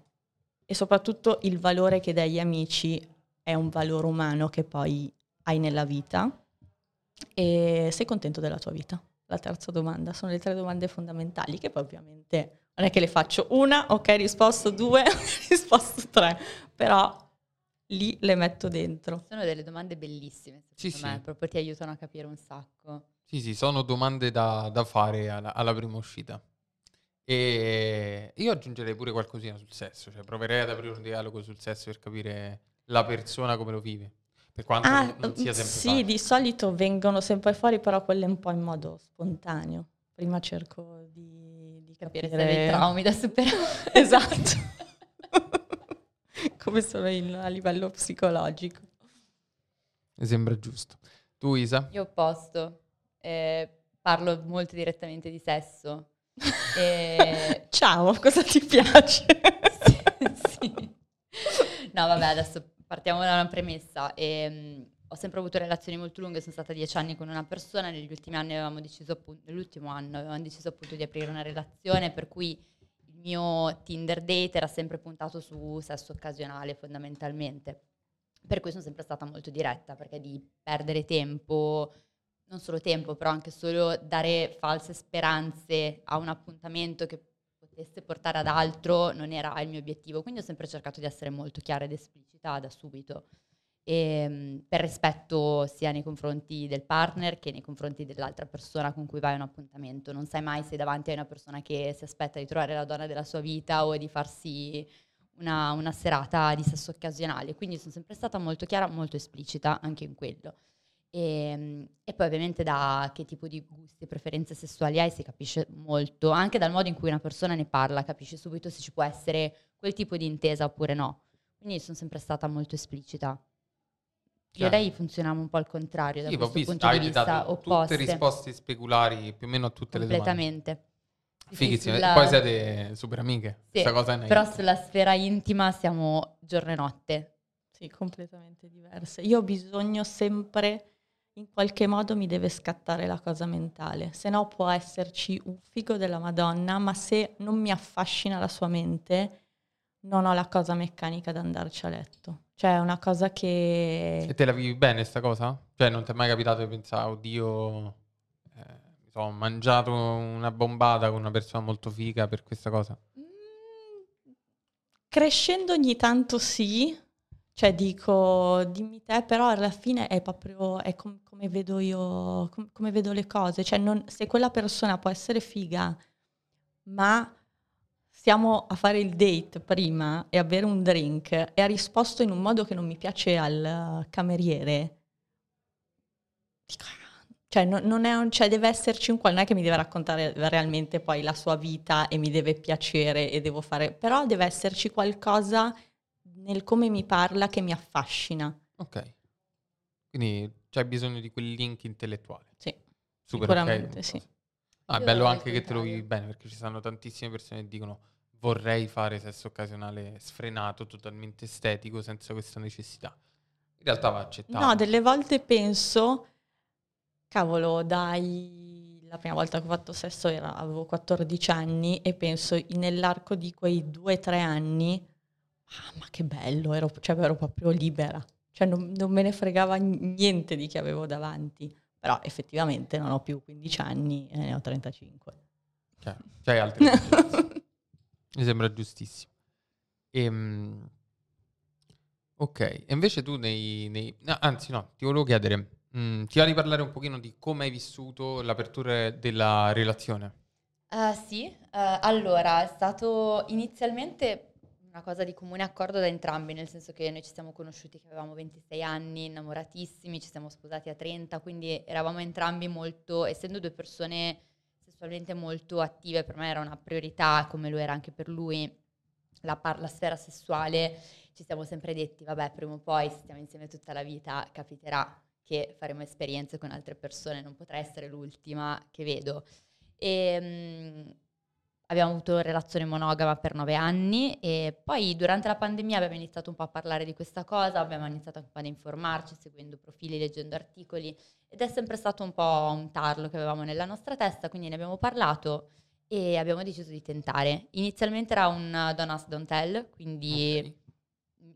e soprattutto il valore che dai agli amici è un valore umano che poi hai nella vita e sei contento della tua vita? La terza domanda, sono le tre domande fondamentali che poi ovviamente non è che le faccio una, ok, risposto due, risposto tre, però lì le metto dentro. Sono delle domande bellissime, Sì, secondo me, sì. proprio ti aiutano a capire un sacco. Sì, sì, sono domande da, da fare alla, alla prima uscita. E io aggiungerei pure qualcosina sul sesso, cioè proverei ad aprire un dialogo sul sesso per capire la persona come lo vive, per quanto Ah, non, non sia sempre sì, facile. di solito vengono sempre fuori, però quelle un po' in modo spontaneo. Prima cerco di, di Capire capire... se hai dei traumi da superare. Esatto. Come sono in- a livello psicologico. Mi sembra giusto. Tu Isa? Io opposto, eh, parlo molto direttamente di sesso. E- Ciao, cosa ti piace? sì. No, vabbè, adesso partiamo da una premessa. Ehm, ho sempre avuto relazioni molto lunghe, sono stata dieci anni con una persona, negli ultimi anni avevamo deciso appunto, nell'ultimo anno avevamo deciso appunto di aprire una relazione, per cui mio Tinder date era sempre puntato su sesso occasionale fondamentalmente. Per cui sono sempre stata molto diretta, perché di perdere tempo, non solo tempo, però anche solo dare false speranze a un appuntamento che potesse portare ad altro non era il mio obiettivo. Quindi ho sempre cercato di essere molto chiara ed esplicita da subito. E, mm, per rispetto sia nei confronti del partner che nei confronti dell'altra persona con cui vai a un appuntamento. Non sai mai se davanti hai una persona che si aspetta di trovare la donna della sua vita o di farsi una, una serata di sesso occasionale. Quindi sono sempre stata molto chiara, molto esplicita anche in quello. E, e poi ovviamente da che tipo di gusti e preferenze sessuali hai si capisce molto, anche dal modo in cui una persona ne parla, capisci subito se ci può essere quel tipo di intesa oppure no. Quindi sono sempre stata molto esplicita. Io e Chiaro. lei funzioniamo un po' al contrario da Sì, ho questo visto, punto di vista, dato opposte. tutte risposte speculari più o meno a tutte le domande. completamente. Fighissime. sulla- E poi siete super amiche. Sì, Questa cosa è una però sulla sfera intima siamo giorno e notte. Sì, completamente diverse. Io ho bisogno sempre, in qualche modo mi deve scattare la cosa mentale, se no può esserci un figo della Madonna, ma se non mi affascina la sua mente, non ho la cosa meccanica da andarci a letto. Cioè è una cosa E che... te la vivi bene sta cosa? Cioè non ti è mai capitato di pensare, oddio, eh, sono mangiato una bombata con una persona molto figa per questa cosa? Mm, Crescendo ogni tanto sì, cioè dico dimmi te, però alla fine è proprio è com- come vedo io, com- come vedo le cose, cioè non- se quella persona può essere figa, ma stiamo a fare il date prima e a bere un drink e ha risposto in un modo che non mi piace al cameriere, dico, cioè, non, non è un- cioè, deve esserci un qual, non è che mi deve raccontare realmente poi la sua vita e mi deve piacere e devo fare, però deve esserci qualcosa nel come mi parla che mi affascina. Ok. Quindi c'hai bisogno di quel link intellettuale. Sì, Super Sicuramente, ok. come sì. Ah, è bello anche che te lo vivi bene perché ci sono tantissime persone che dicono vorrei fare sesso occasionale sfrenato, totalmente estetico, senza questa necessità. In realtà va accettato. No, delle volte penso, cavolo, dai, la prima volta che ho fatto sesso era, avevo 14 anni e penso nell'arco di quei due o tre anni, ah, ma che bello, ero, cioè, ero proprio libera, cioè non, non me ne fregava niente di chi avevo davanti, però effettivamente non ho più 15 anni e ne ho 35. Cioè, c'hai altri. Mi sembra giustissimo. Ehm, ok, e invece tu nei... nei- no, anzi no, ti volevo chiedere, mm, ti va di parlare un pochino di come hai vissuto l'apertura della relazione? Eh, sì, eh, allora è stato inizialmente una cosa di comune accordo da entrambi, nel senso che noi ci siamo conosciuti che avevamo 26 anni, innamoratissimi, ci siamo sposati a 30, quindi eravamo entrambi molto, essendo due persone sessualmente molto attive, per me era una priorità, come lo era anche per lui, la, par- la sfera sessuale, ci siamo sempre detti, vabbè, prima o poi se stiamo insieme tutta la vita capiterà che faremo esperienze con altre persone, non potrà essere l'ultima che vedo. E, mm, abbiamo avuto relazione monogama per nove anni e poi durante la pandemia abbiamo iniziato un po' a parlare di questa cosa, abbiamo iniziato un po' ad informarci, seguendo profili, leggendo articoli ed è sempre stato un po' un tarlo che avevamo nella nostra testa, quindi ne abbiamo parlato e abbiamo deciso di tentare. Inizialmente era un don't ask, don't tell, quindi Ok.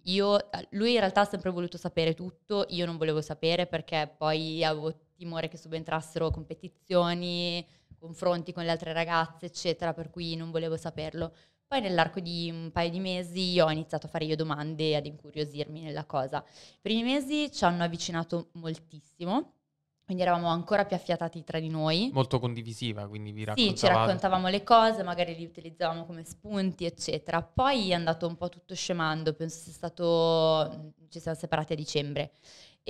io, lui in realtà ha sempre voluto sapere tutto, io non volevo sapere perché poi avevo timore che subentrassero competizioni, confronti con le altre ragazze, eccetera, per cui non volevo saperlo. Poi nell'arco di un paio di mesi ho iniziato a fare io domande e ad incuriosirmi nella cosa. I primi mesi ci hanno avvicinato moltissimo, quindi eravamo ancora più affiatati tra di noi. Molto condivisiva, quindi vi Sì, raccontavate. ci raccontavamo le cose, magari li utilizzavamo come spunti, eccetera. Poi è andato un po' tutto scemando, penso sia stato... ci siamo separati a dicembre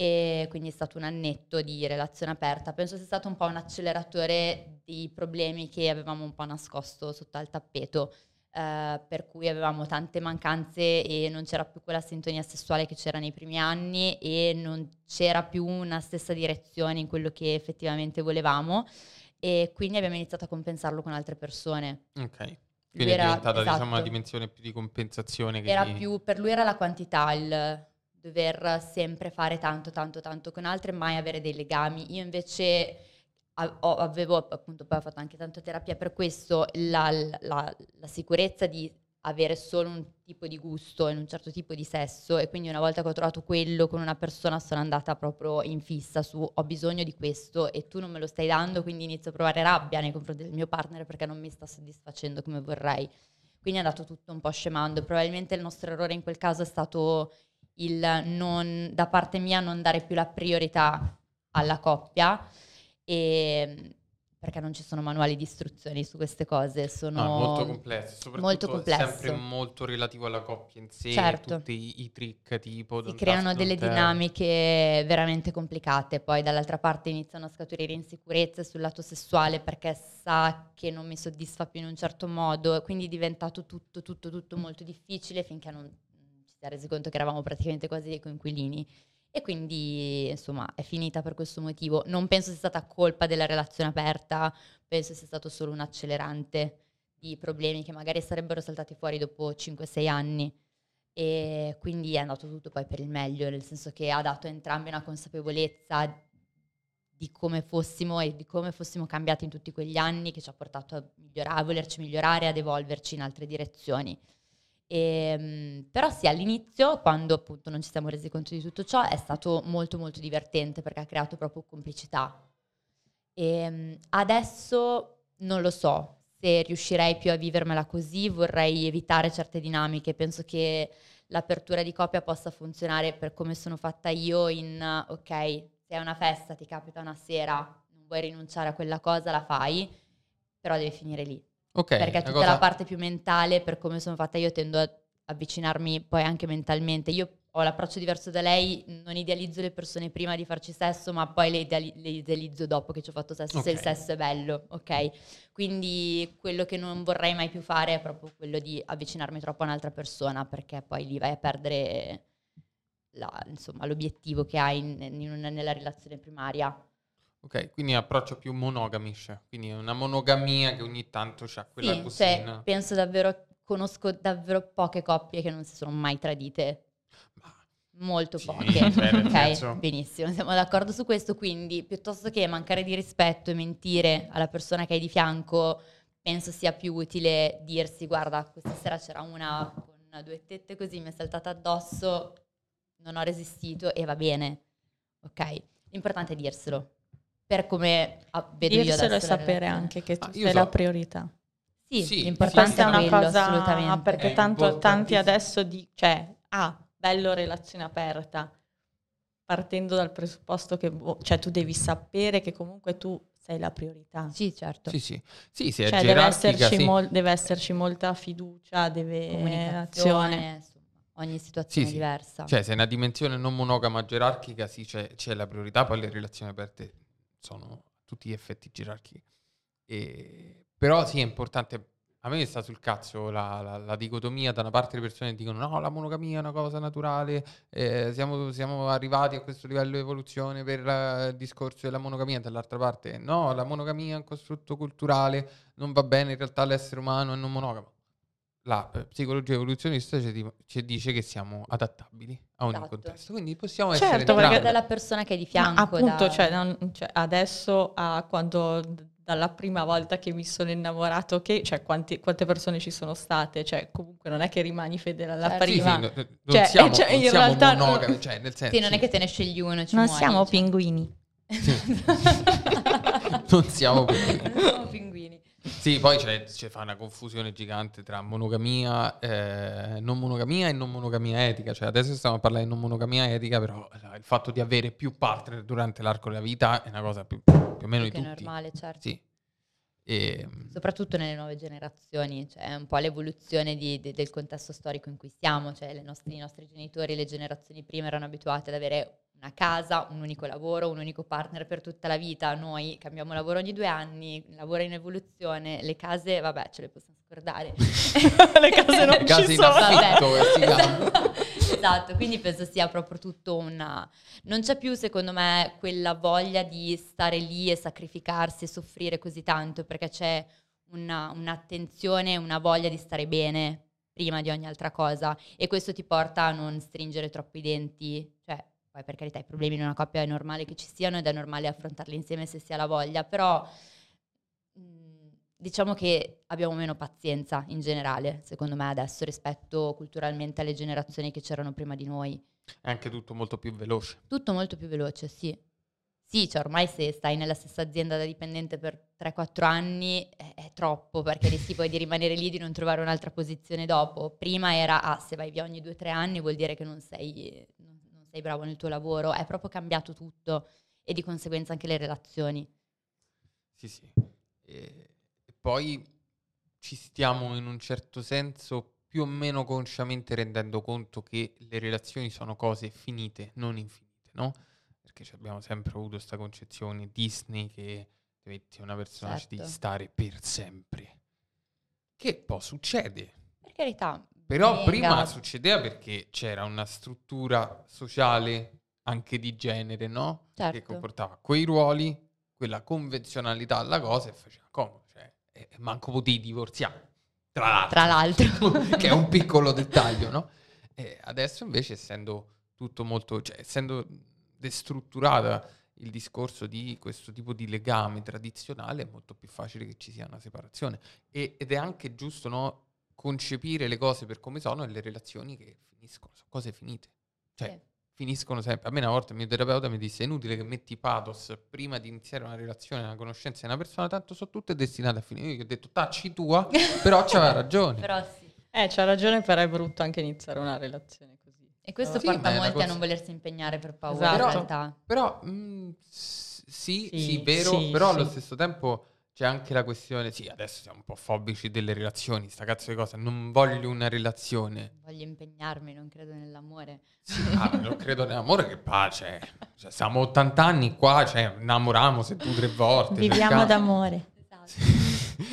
e quindi è stato un annetto di relazione aperta. Penso sia stato un po' un acceleratore dei problemi che avevamo un po' nascosto sotto al tappeto. eh, per cui avevamo tante mancanze e non c'era più quella sintonia sessuale che c'era nei primi anni e non c'era più una stessa direzione in quello che effettivamente volevamo e quindi abbiamo iniziato a compensarlo con altre persone. Ok. Quindi è era- diventata diciamo, una esatto. dimensione più di compensazione Era di- più, per lui era la quantità, il dover sempre fare tanto, tanto, tanto con altre, mai avere dei legami. Io invece avevo, appunto, poi ho fatto anche tanta terapia per questo, la, la- la sicurezza di avere solo un tipo di gusto e un certo tipo di sesso e quindi una volta che ho trovato quello con una persona sono andata proprio in fissa su ho bisogno di questo e tu non me lo stai dando quindi inizio a provare rabbia nei confronti del mio partner perché non mi sta soddisfacendo come vorrei quindi è andato tutto un po' scemando probabilmente il nostro errore in quel caso è stato il non da parte mia non dare più la priorità alla coppia e perché non ci sono manuali di istruzioni su queste cose sono No, è molto complesso, soprattutto molto complesso. sempre molto relativo alla coppia in sé, Certo. tutti i, i trick tipo si creano delle tell. dinamiche veramente complicate, poi dall'altra parte iniziano a scaturire insicurezze sul lato sessuale perché sa che non mi soddisfa più in un certo modo, quindi è diventato tutto, tutto, tutto molto difficile finché non si è resi conto che eravamo praticamente quasi dei coinquilini. E quindi, insomma, è finita per questo motivo. Non penso sia stata colpa della relazione aperta, penso sia stato solo un accelerante di problemi che magari sarebbero saltati fuori dopo 5-6 anni. E quindi è andato tutto poi per il meglio, nel senso che ha dato a entrambi una consapevolezza di come fossimo e di come fossimo cambiati in tutti quegli anni che ci ha portato a, migliorare, a volerci migliorare, ad evolverci in altre direzioni. Ehm, però sì, all'inizio, quando appunto non ci siamo resi conto di tutto ciò, è stato molto molto divertente perché ha creato proprio complicità. Ehm, adesso non lo so se riuscirei più a vivermela così, vorrei evitare certe dinamiche, penso che l'apertura di coppia possa funzionare per come sono fatta io in ok, se è una festa, ti capita una sera, non vuoi rinunciare a quella cosa, la fai, però deve finire lì Ok, perché tutta cosa- la parte più mentale, per come sono fatta io, tendo a avvicinarmi poi anche mentalmente. Io ho l'approccio diverso da lei, non idealizzo le persone prima di farci sesso, ma poi le, ideali- le idealizzo dopo che ci ho fatto sesso, se il sesso è bello, ok? Quindi quello che non vorrei mai più fare è proprio quello di avvicinarmi troppo a un'altra persona, perché poi lì vai a perdere la- insomma, l'obiettivo che hai in- in una- nella relazione primaria. Ok, quindi approccio più monogamish, quindi una monogamia che ogni tanto c'ha quella Sì, cosina. cioè, penso davvero, conosco davvero poche coppie che non si sono mai tradite. Ma- Molto Sì, poche. cioè, nel ok, senso- benissimo, siamo d'accordo su questo. Quindi, piuttosto che mancare di rispetto e mentire alla persona che hai di fianco, penso sia più utile dirsi: Guarda, questa sera c'era una con due tette così, mi è saltata addosso, non ho resistito e va bene. Ok, l'importante è dirselo. Per come ah, vedo io Dirselo e adesso la sapere anche che tu Ah, io sei so- la priorità. Sì, Sì, l'importante Questa è una quello, cosa assolutamente. perché È tanto, tanti importantissimo. adesso di, cioè, ah, bello relazione aperta, partendo dal presupposto che boh, cioè, tu devi sapere che comunque tu sei la priorità. Sì, certo. Sì, sì. Sì, sì, è Cioè, deve esserci, sì. mol- deve esserci molta fiducia, deve Comunicazione, insomma, ogni situazione Sì, sì. diversa. Cioè, se è una dimensione non monogama gerarchica, sì, c'è, c'è la priorità, poi le relazioni aperte sono a tutti gli effetti gerarchiche. E- Però sì, è importante a me sta sul cazzo la, la- la dicotomia, da una parte le persone dicono no, la monogamia è una cosa naturale, eh, siamo, siamo arrivati a questo livello di evoluzione per eh, il discorso della monogamia, dall'altra parte no, la monogamia è un costrutto culturale, non va bene, in realtà l'essere umano è non monogamo. La eh, psicologia evoluzionista ci, di- ci dice che siamo adattabili a ogni Esatto. contesto, quindi possiamo Certo, essere perché Dipende entrambi. dalla persona che è di Ma fianco. appunto, da- cioè, non- cioè, adesso a quando dalla prima volta che mi sono innamorato, che, cioè, quanti- quante persone ci sono state? Cioè, comunque non è che rimani fedele alla Certo. Sì, sì, prima. no- non Cioè, siamo, cioè, non in siamo realtà no- monogami, cioè nel senso... Sì, non è che te ne scegli uno, ci non muori, siamo cioè. pinguini. non siamo Non siamo pinguini. Sì, poi c'è, c'è fa una confusione gigante tra monogamia, eh, non monogamia e non monogamia etica. Cioè, adesso stiamo a parlare di non monogamia etica, però eh, il fatto di avere più partner durante l'arco della vita è una cosa più, più o meno di Che è tutti. normale, certo. Sì. E, Soprattutto nelle nuove generazioni, cioè è un po' l'evoluzione di- de- del contesto storico in cui siamo, cioè le nostre- i nostri genitori, le generazioni prima erano abituati ad avere una casa, un unico lavoro, un unico partner per tutta la vita, noi cambiamo lavoro ogni due anni, lavoro in evoluzione, le case, vabbè, ce le possiamo scordare. Le case non Case ci sono. affitto, esatto. esatto, quindi penso sia proprio tutto una... Non c'è più, secondo me, quella voglia di stare lì e sacrificarsi e soffrire così tanto, perché c'è una- un'attenzione, una voglia di stare bene prima di ogni altra cosa e questo ti porta a non stringere troppo i denti, cioè poi per carità i problemi in una coppia è normale che ci siano ed è normale affrontarli insieme se si ha la voglia, però mh, diciamo che abbiamo meno pazienza in generale, secondo me adesso rispetto culturalmente alle generazioni che c'erano prima di noi. è anche tutto molto più veloce. Tutto molto più veloce, sì. Sì, cioè ormai se stai nella stessa azienda da dipendente per 3-4 anni è, è troppo perché rischi poi di rimanere lì e di non trovare un'altra posizione dopo. Prima era, ah, se vai via ogni 2-3 anni vuol dire che non sei, non sei bravo nel tuo lavoro. È proprio cambiato tutto e di conseguenza anche le relazioni. Sì, sì. E, poi ci stiamo in un certo senso più o meno consciamente rendendo conto che le relazioni sono cose finite, non infinite, no? Perché abbiamo sempre avuto questa concezione Disney che ti metti una persona Certo. stare per sempre. Che poi succede. Per carità. Però venga. prima succedeva perché c'era una struttura sociale anche di genere, no? Che Certo. comportava quei ruoli, quella convenzionalità alla cosa e faceva comodo. Cioè, e e manco potevi divorziare. Tra l'altro. Tra l'altro. che è un piccolo dettaglio, no? E adesso invece, essendo tutto molto, cioè, essendo destrutturata il discorso di questo tipo di legame tradizionale, è molto più facile che ci sia una separazione. E- ed è anche giusto, no? Concepire le cose per come sono e le relazioni che finiscono, sono cose finite. Cioè, Sì. finiscono sempre. A me una volta il mio terapeuta mi disse: è inutile che metti pathos prima di iniziare una relazione, una conoscenza di una persona, tanto sono tutte destinate a finire. Io gli ho detto: tacci tua, però c'aveva ragione. Però sì. Eh, c'ha ragione, però è brutto anche iniziare una relazione così. E questo Sì, porta molti a cosa- non volersi impegnare per paura Esatto. in realtà. Però mm, s- sì, sì, Sì, vero, sì, però allo stesso tempo c'è anche la questione, sì, adesso siamo un po' fobici delle relazioni, sta cazzo di cosa, non voglio una relazione. Voglio impegnarmi, non credo nell'amore. Sì, ah, non credo nell'amore che pace. Cioè, siamo 80 anni qua, cioè, innamoriamo se tu tre volte. Viviamo d'amore. Esatto.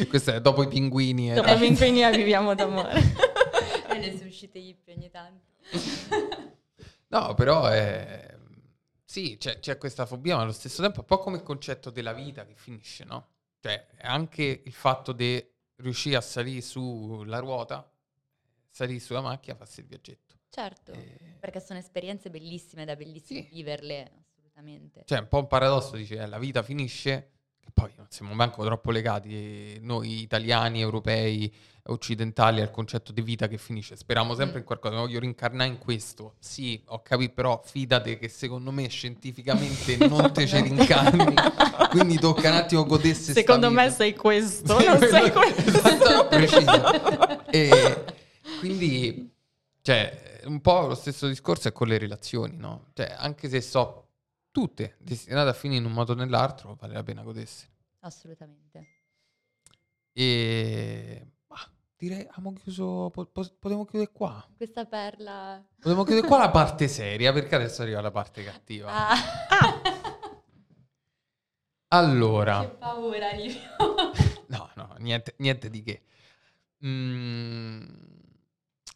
Questo è dopo i pinguini. eh. Dopo mi impegni a viviamo d'amore. e le sue uscite hippie ogni tanto. No, però è... Sì, c'è, c'è questa fobia, ma allo stesso tempo è un po' come il concetto della vita che finisce, no? Cioè, anche il fatto di riuscire a salire sulla ruota, salire sulla macchina, farsi il viaggetto. Certo, Eh, perché sono esperienze bellissime, ed è bellissimo Sì. viverle, assolutamente. Cioè, un po' un paradosso, dice, eh, la vita finisce, poi non siamo manco troppo legati, noi italiani, europei, occidentali, al concetto di vita che finisce. Speriamo sempre Mm. in qualcosa, voglio rincarnare in questo. Sì, ho capito, però fidate che secondo me scientificamente non te ci rincarni, quindi tocca un attimo godersi sta Secondo me vita. sei questo, non sei questo. Esatto, preciso. E quindi, cioè, un po' lo stesso discorso è con le relazioni, no? Cioè, anche se so tutte destinate a finire in un modo o nell'altro, vale la pena godersi. Assolutamente. E... ma direi, abbiamo chiuso, po- po- potremmo chiudere qua. Questa perla... Potremmo chiudere qua la parte seria, perché adesso arriva la parte cattiva. Ah. Allora... che paura, Livio. No, no, niente, niente di che. Mm,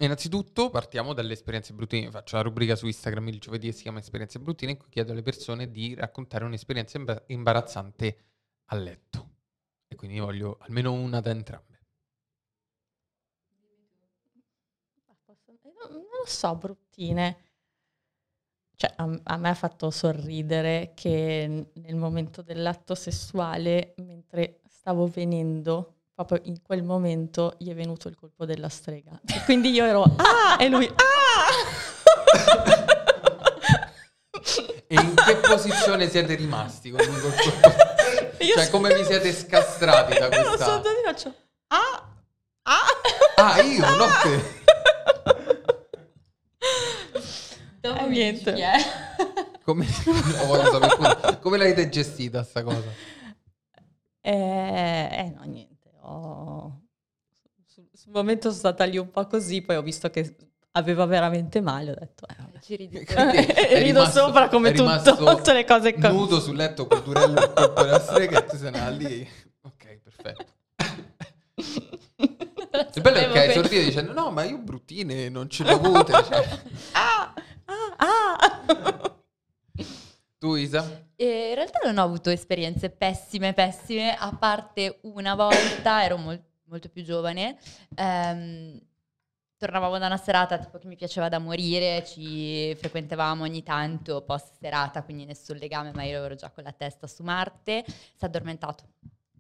innanzitutto partiamo dalle esperienze bruttine. Faccio la rubrica su Instagram il giovedì che si chiama Esperienze bruttine in cui chiedo alle persone di raccontare un'esperienza imba- imbarazzante a letto. E quindi voglio almeno una da entrambe. Non non lo so, bruttine. Cioè, a, me ha fatto sorridere che nel momento dell'atto sessuale, mentre stavo venendo, proprio in quel momento gli è venuto il colpo della strega. E quindi io ero, ah! E lui, ah! E in che posizione siete rimasti? con il colpo? Io Cioè, so- come vi siete scastrati da questa- sotto di faccio, ah! Ah! Ah, io, no te. Dopo Eh, dici niente. chi è. Come. Come l'avete gestita sta cosa? Eh, eh, no, niente. Sul, momento sono stata lì un po' così, poi ho visto che aveva veramente male, ho detto, eh, vabbè. Ci ridi E è rido rimasto- sopra come tutto, tutte le cose co- Nudo sul letto col durello il colpo della strega e tu sei nata lì. Ok, perfetto. Il bello è che hai sorriso dicendo no, ma io bruttine non ce le ho avute. cioè. Ah! Ah! Ah! Tu Isa? E in realtà non ho avuto esperienze pessime, pessime, a parte una volta, ero mol- molto più giovane, ehm, tornavamo da una serata tipo che mi piaceva da morire, ci frequentavamo ogni tanto post serata, quindi nessun legame, ma io ero già con la testa su Marte, si è addormentato,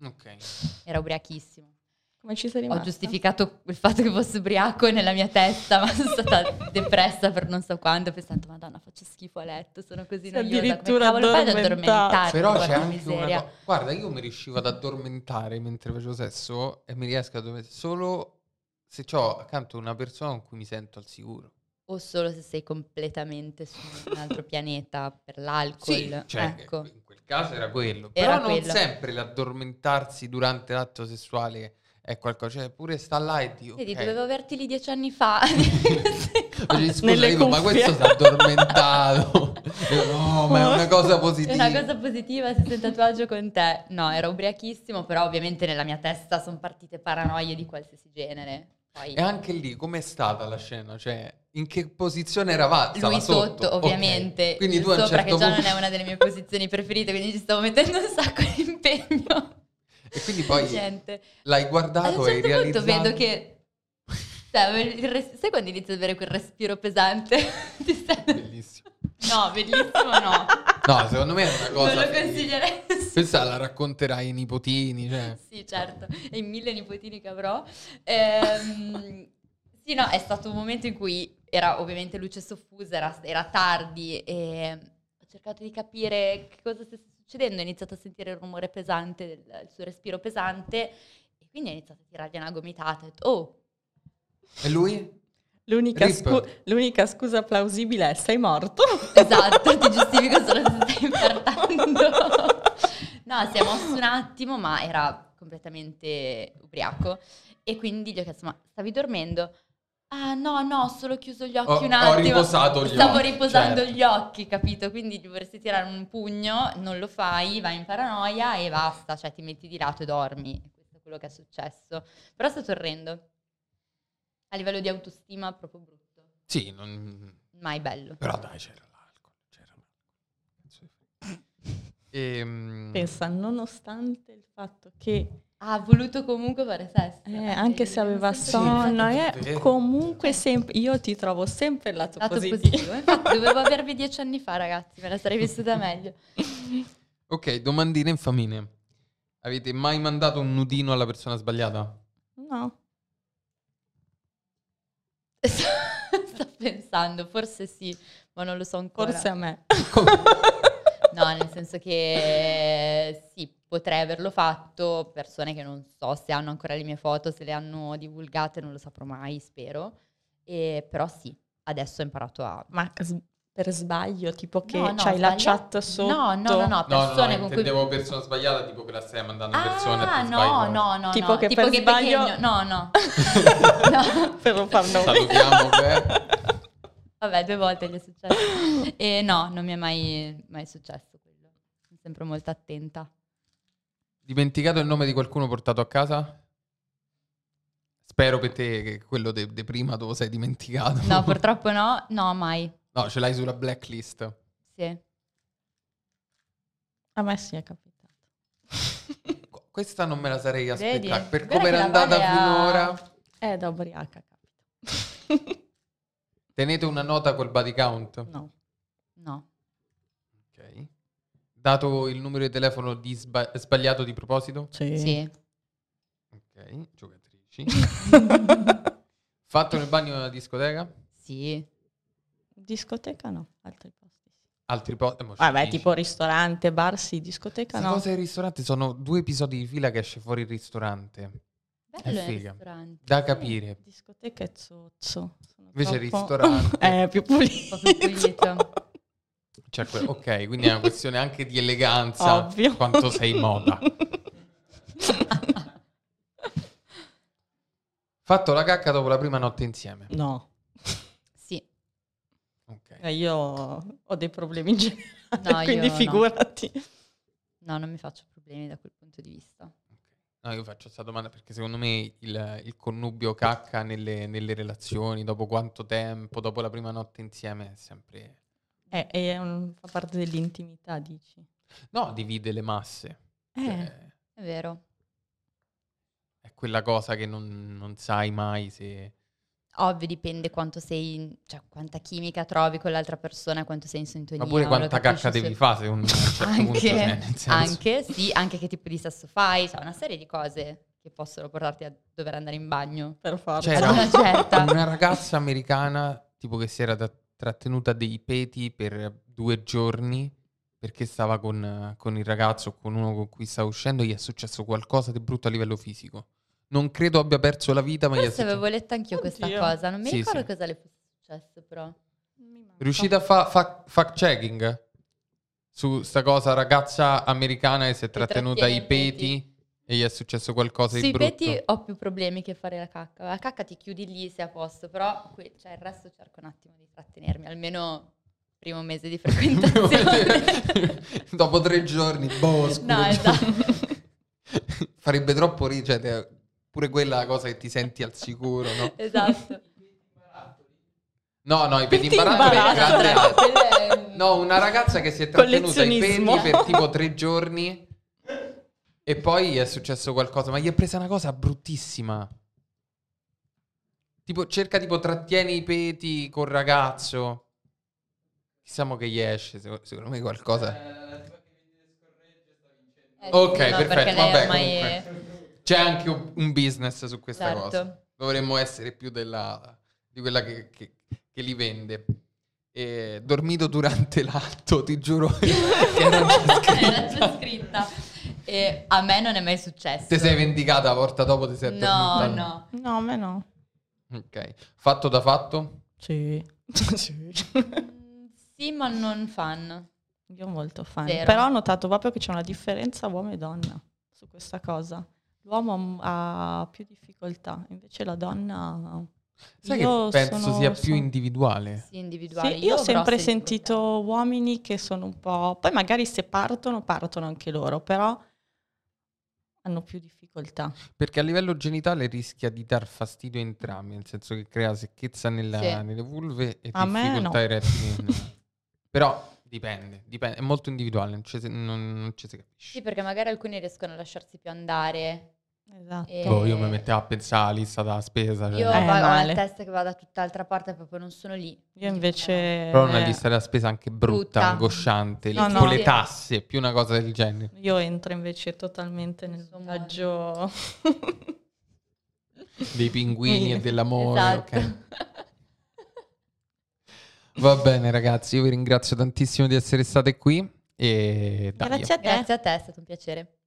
Ok. era ubriachissimo. Come ci sei Ho rimasta? giustificato il fatto che fosse ubriaco nella mia testa, ma sono stata depressa per non so quanto, pensando, madonna, faccio schifo a letto, sono così noiosa, come addirittura cavolo fai ad? Però c'è che anche miseria. una. Guarda, io mi riuscivo ad addormentare mentre facevo sesso e mi riesco ad addormentare solo se ho accanto una persona con cui mi sento al sicuro. O solo se sei completamente su un altro pianeta per l'alcol. Sì, cioè, ecco. in quel caso era quello. Era Però non quello. sempre l'addormentarsi durante l'atto sessuale è qualcosa. Cioè, pure sta là e Dio. Vedi, ok. dovevo averti lì dieci anni fa. Scusa, Nelle ma questo si è addormentato. No, ma è una cosa È positiva. una cosa positiva se sei tatuaggio con te. No, ero ubriachissimo, però ovviamente nella mia testa sono partite paranoie di qualsiasi genere. Poi E anche lì, com'è stata la scena? Cioè, in che posizione eravate? lui sotto, Ok. ovviamente. Quindi io tu a un sopra, certo che già punto... non è una delle mie posizioni preferite, quindi ci stavo mettendo un sacco di impegno. E quindi poi Niente. l'hai guardato e hai certo punto realizzato... vedo che... Cioè, res- sai quando inizi ad avere quel respiro pesante? Ti stai- Bellissimo. No, bellissimo no. No, secondo me è una cosa... non lo consiglierei. Questa la racconterai ai nipotini, cioè... Sì, certo, e i mille nipotini che avrò. Ehm, sì, no, è stato un momento in cui era ovviamente luce soffusa, era, era tardi e ho cercato di capire che cosa stesse succedendo. Ho iniziato a sentire il rumore pesante, del, il suo respiro pesante e quindi ho iniziato a tirargli una gomitata. Ho detto, oh, E lui? L'unica, scu- l'unica scusa plausibile è sei morto. esatto, ti giustifico solo se stai infartando. no, si è mosso un attimo, ma era completamente ubriaco. E quindi gli ho chiesto, ma stavi dormendo? Ah no, no, ho solo chiuso gli occhi Ho- un ho attimo. riposato gli Stavo occhi, riposando certo. gli occhi, capito? Quindi vorresti tirare un pugno, non lo fai, vai in paranoia e basta, cioè ti metti di lato e dormi. Questo è quello che è successo. Però sto tornando. A livello di autostima proprio brutto. Sì, non... Mai bello. però dai, c'era l'alcol. C'era l'alcol. Ehm, Pensa, nonostante il fatto che Ha voluto comunque fare sesso. eh, anche se aveva sonno, eh, comunque sempre, io ti trovo sempre il lato, Lato positivo. positivo. Infatti dovevo avervi dieci anni fa, ragazzi, me la sarei vissuta meglio. Ok, domandine infamine. Avete mai mandato un nudino alla persona sbagliata? No, Sto pensando, forse sì, ma non lo so ancora. forse a me. No, nel senso che sì, potrei averlo fatto, persone che non so se hanno ancora le mie foto, se le hanno divulgate, non lo saprò mai, spero. E, però sì, adesso ho imparato a... Ma per sbaglio, tipo che No, no, c'hai la sbaglia- chat sotto. No, no, no, no, No, persone no, con cui... persona sbagliata, tipo che la stai mandando a persone Ah, per no, sbaglio. no, no, Tipo no. che tipo per che sbaglio- No, no. no. per non far nome. Salutiamo, beh. Vabbè, due volte gli è successo. E no, non mi è mai, mai successo quello. Sono sempre molto attenta. Dimenticato il nome di qualcuno portato a casa? Spero per te che quello di prima te lo sei dimenticato. No, purtroppo no. No, mai. No, ce l'hai sulla blacklist. Sì. A me sì è capitato. Qu- Questa non me la sarei Vedi? aspettata. Per Guarda come era andata Vale ha- finora. Eh, da ubriaca capita. Tenete una nota col body count. No. No. Ok. Dato il numero di telefono di sba- sbagliato di proposito. Sì. Sì. Ok, giocatrici. Fatto nel bagno della discoteca? Sì. Discoteca no, altri posti. Altri posti? Vabbè, tipo ristorante, bar sì, discoteca no. cose al ristorante sono due episodi di fila che esce fuori il ristorante. Bello È il figa. ristorante. Da capire. Discoteca è zozzo. Sono Invece il troppo- ristorante- è più Un pulito. più pulito. Cioè, que- ok, quindi è una questione anche di eleganza. Ovvio. Quanto sei moda. Fatto la cacca dopo la prima notte insieme. No, Sì. Ok. eh, io ho dei problemi in generale, No, quindi no. figurati. No, non mi faccio problemi da quel punto di vista. No, io faccio questa domanda perché secondo me il, il connubio cacca nelle, nelle relazioni, dopo quanto tempo, dopo la prima notte insieme, è sempre... Eh, è un- fa parte dell'intimità, dici. No, divide le masse. Eh, Cioè, È vero. è quella cosa che non, non sai mai se... Ovvio, dipende quanto sei, cioè quanta chimica trovi con l'altra persona, quanto sei in sintonia. Ma pure quanta cacca devi fare secondo me certo punto. Anche, cioè, nel senso- anche, sì, anche che tipo di sesso fai, cioè una serie di cose che possono portarti a dover andare in bagno. per forza. C'era Ad una certa. una ragazza americana tipo che si era da- trattenuta dei peti per due giorni perché stava con, con il ragazzo o con uno con cui stava uscendo gli è successo qualcosa di brutto a livello fisico. Non credo abbia perso la vita, ma gli Forse successo. avevo letto anch'io questa Oddio. cosa, non mi Sì, ricordo sì. cosa le fosse successo però. Riuscite a fare fact checking su sta cosa ragazza americana che si è trattenuta ai i peti. peti e gli è successo qualcosa di Sui brutto? peti ho più problemi che fare la cacca. La cacca ti chiudi lì, sei a posto, però qui- cioè, il resto cerco un attimo di trattenermi, almeno primo mese di frequentazione. Dopo tre giorni, boh, scusa. no, esatto. Farebbe troppo ridere, cioè, pure quella è la cosa che ti senti al sicuro, no? esatto. No, no, i peti Peti imbarazzati è grande è No, una ragazza che si è trattenuta ai peti per tipo tre giorni e poi è successo qualcosa, ma gli è presa una cosa bruttissima. Tipo, cerca tipo trattieni i peti col ragazzo. Chissà che gli esce, secondo, me qualcosa... Eh, Ok, sì, no, perfetto, perché lei vabbè, ormai comunque. C'è anche un business su questa Certo. cosa. Dovremmo essere più della, di quella che, che- che li vende. E dormito durante l'atto, ti giuro che non c'è scritto. Era già scritta. E a me non è mai successo. Te sei vendicata la volta dopo, ti sei No, no. No, a me no. Ok. Fatto da fatto? Sì. sì. Mm, Sì, ma non fan. Io molto fan. Zero. Però ho notato proprio che c'è una differenza uomo e donna su questa cosa. L'uomo ha più difficoltà, invece la donna... Sai Io che penso sono- sia più sono- individuale? Sì, individuali. Sì, io ho sempre sentito uomini che sono un po'... Poi magari se partono, partono anche loro, però hanno più difficoltà. Perché a livello genitale rischia di dar fastidio a entrambi, nel senso che crea secchezza nella- Sì. nelle vulve e A difficoltà no. erettili. in- Però dipende, dipende, è molto individuale, non ci si, non- non ci si capisce. Sì, perché magari alcuni riescono a lasciarsi più andare. Esatto. E- Boh, io mi mettevo a pensare alla lista della spesa. Cioè. Io Eh, vado- ho la male. testa che va da tutt'altra parte, proprio non sono lì. Io invece... Però una lista della spesa anche brutta, Brutta. angosciante, No, le- no. con le tasse, più una cosa del genere. Io entro invece totalmente nel Suo viaggio... Dei pinguini e dell'amore. Esatto. ok. Va bene ragazzi, io vi ringrazio tantissimo di essere state qui e. Grazie a te. Grazie a te, è stato un piacere.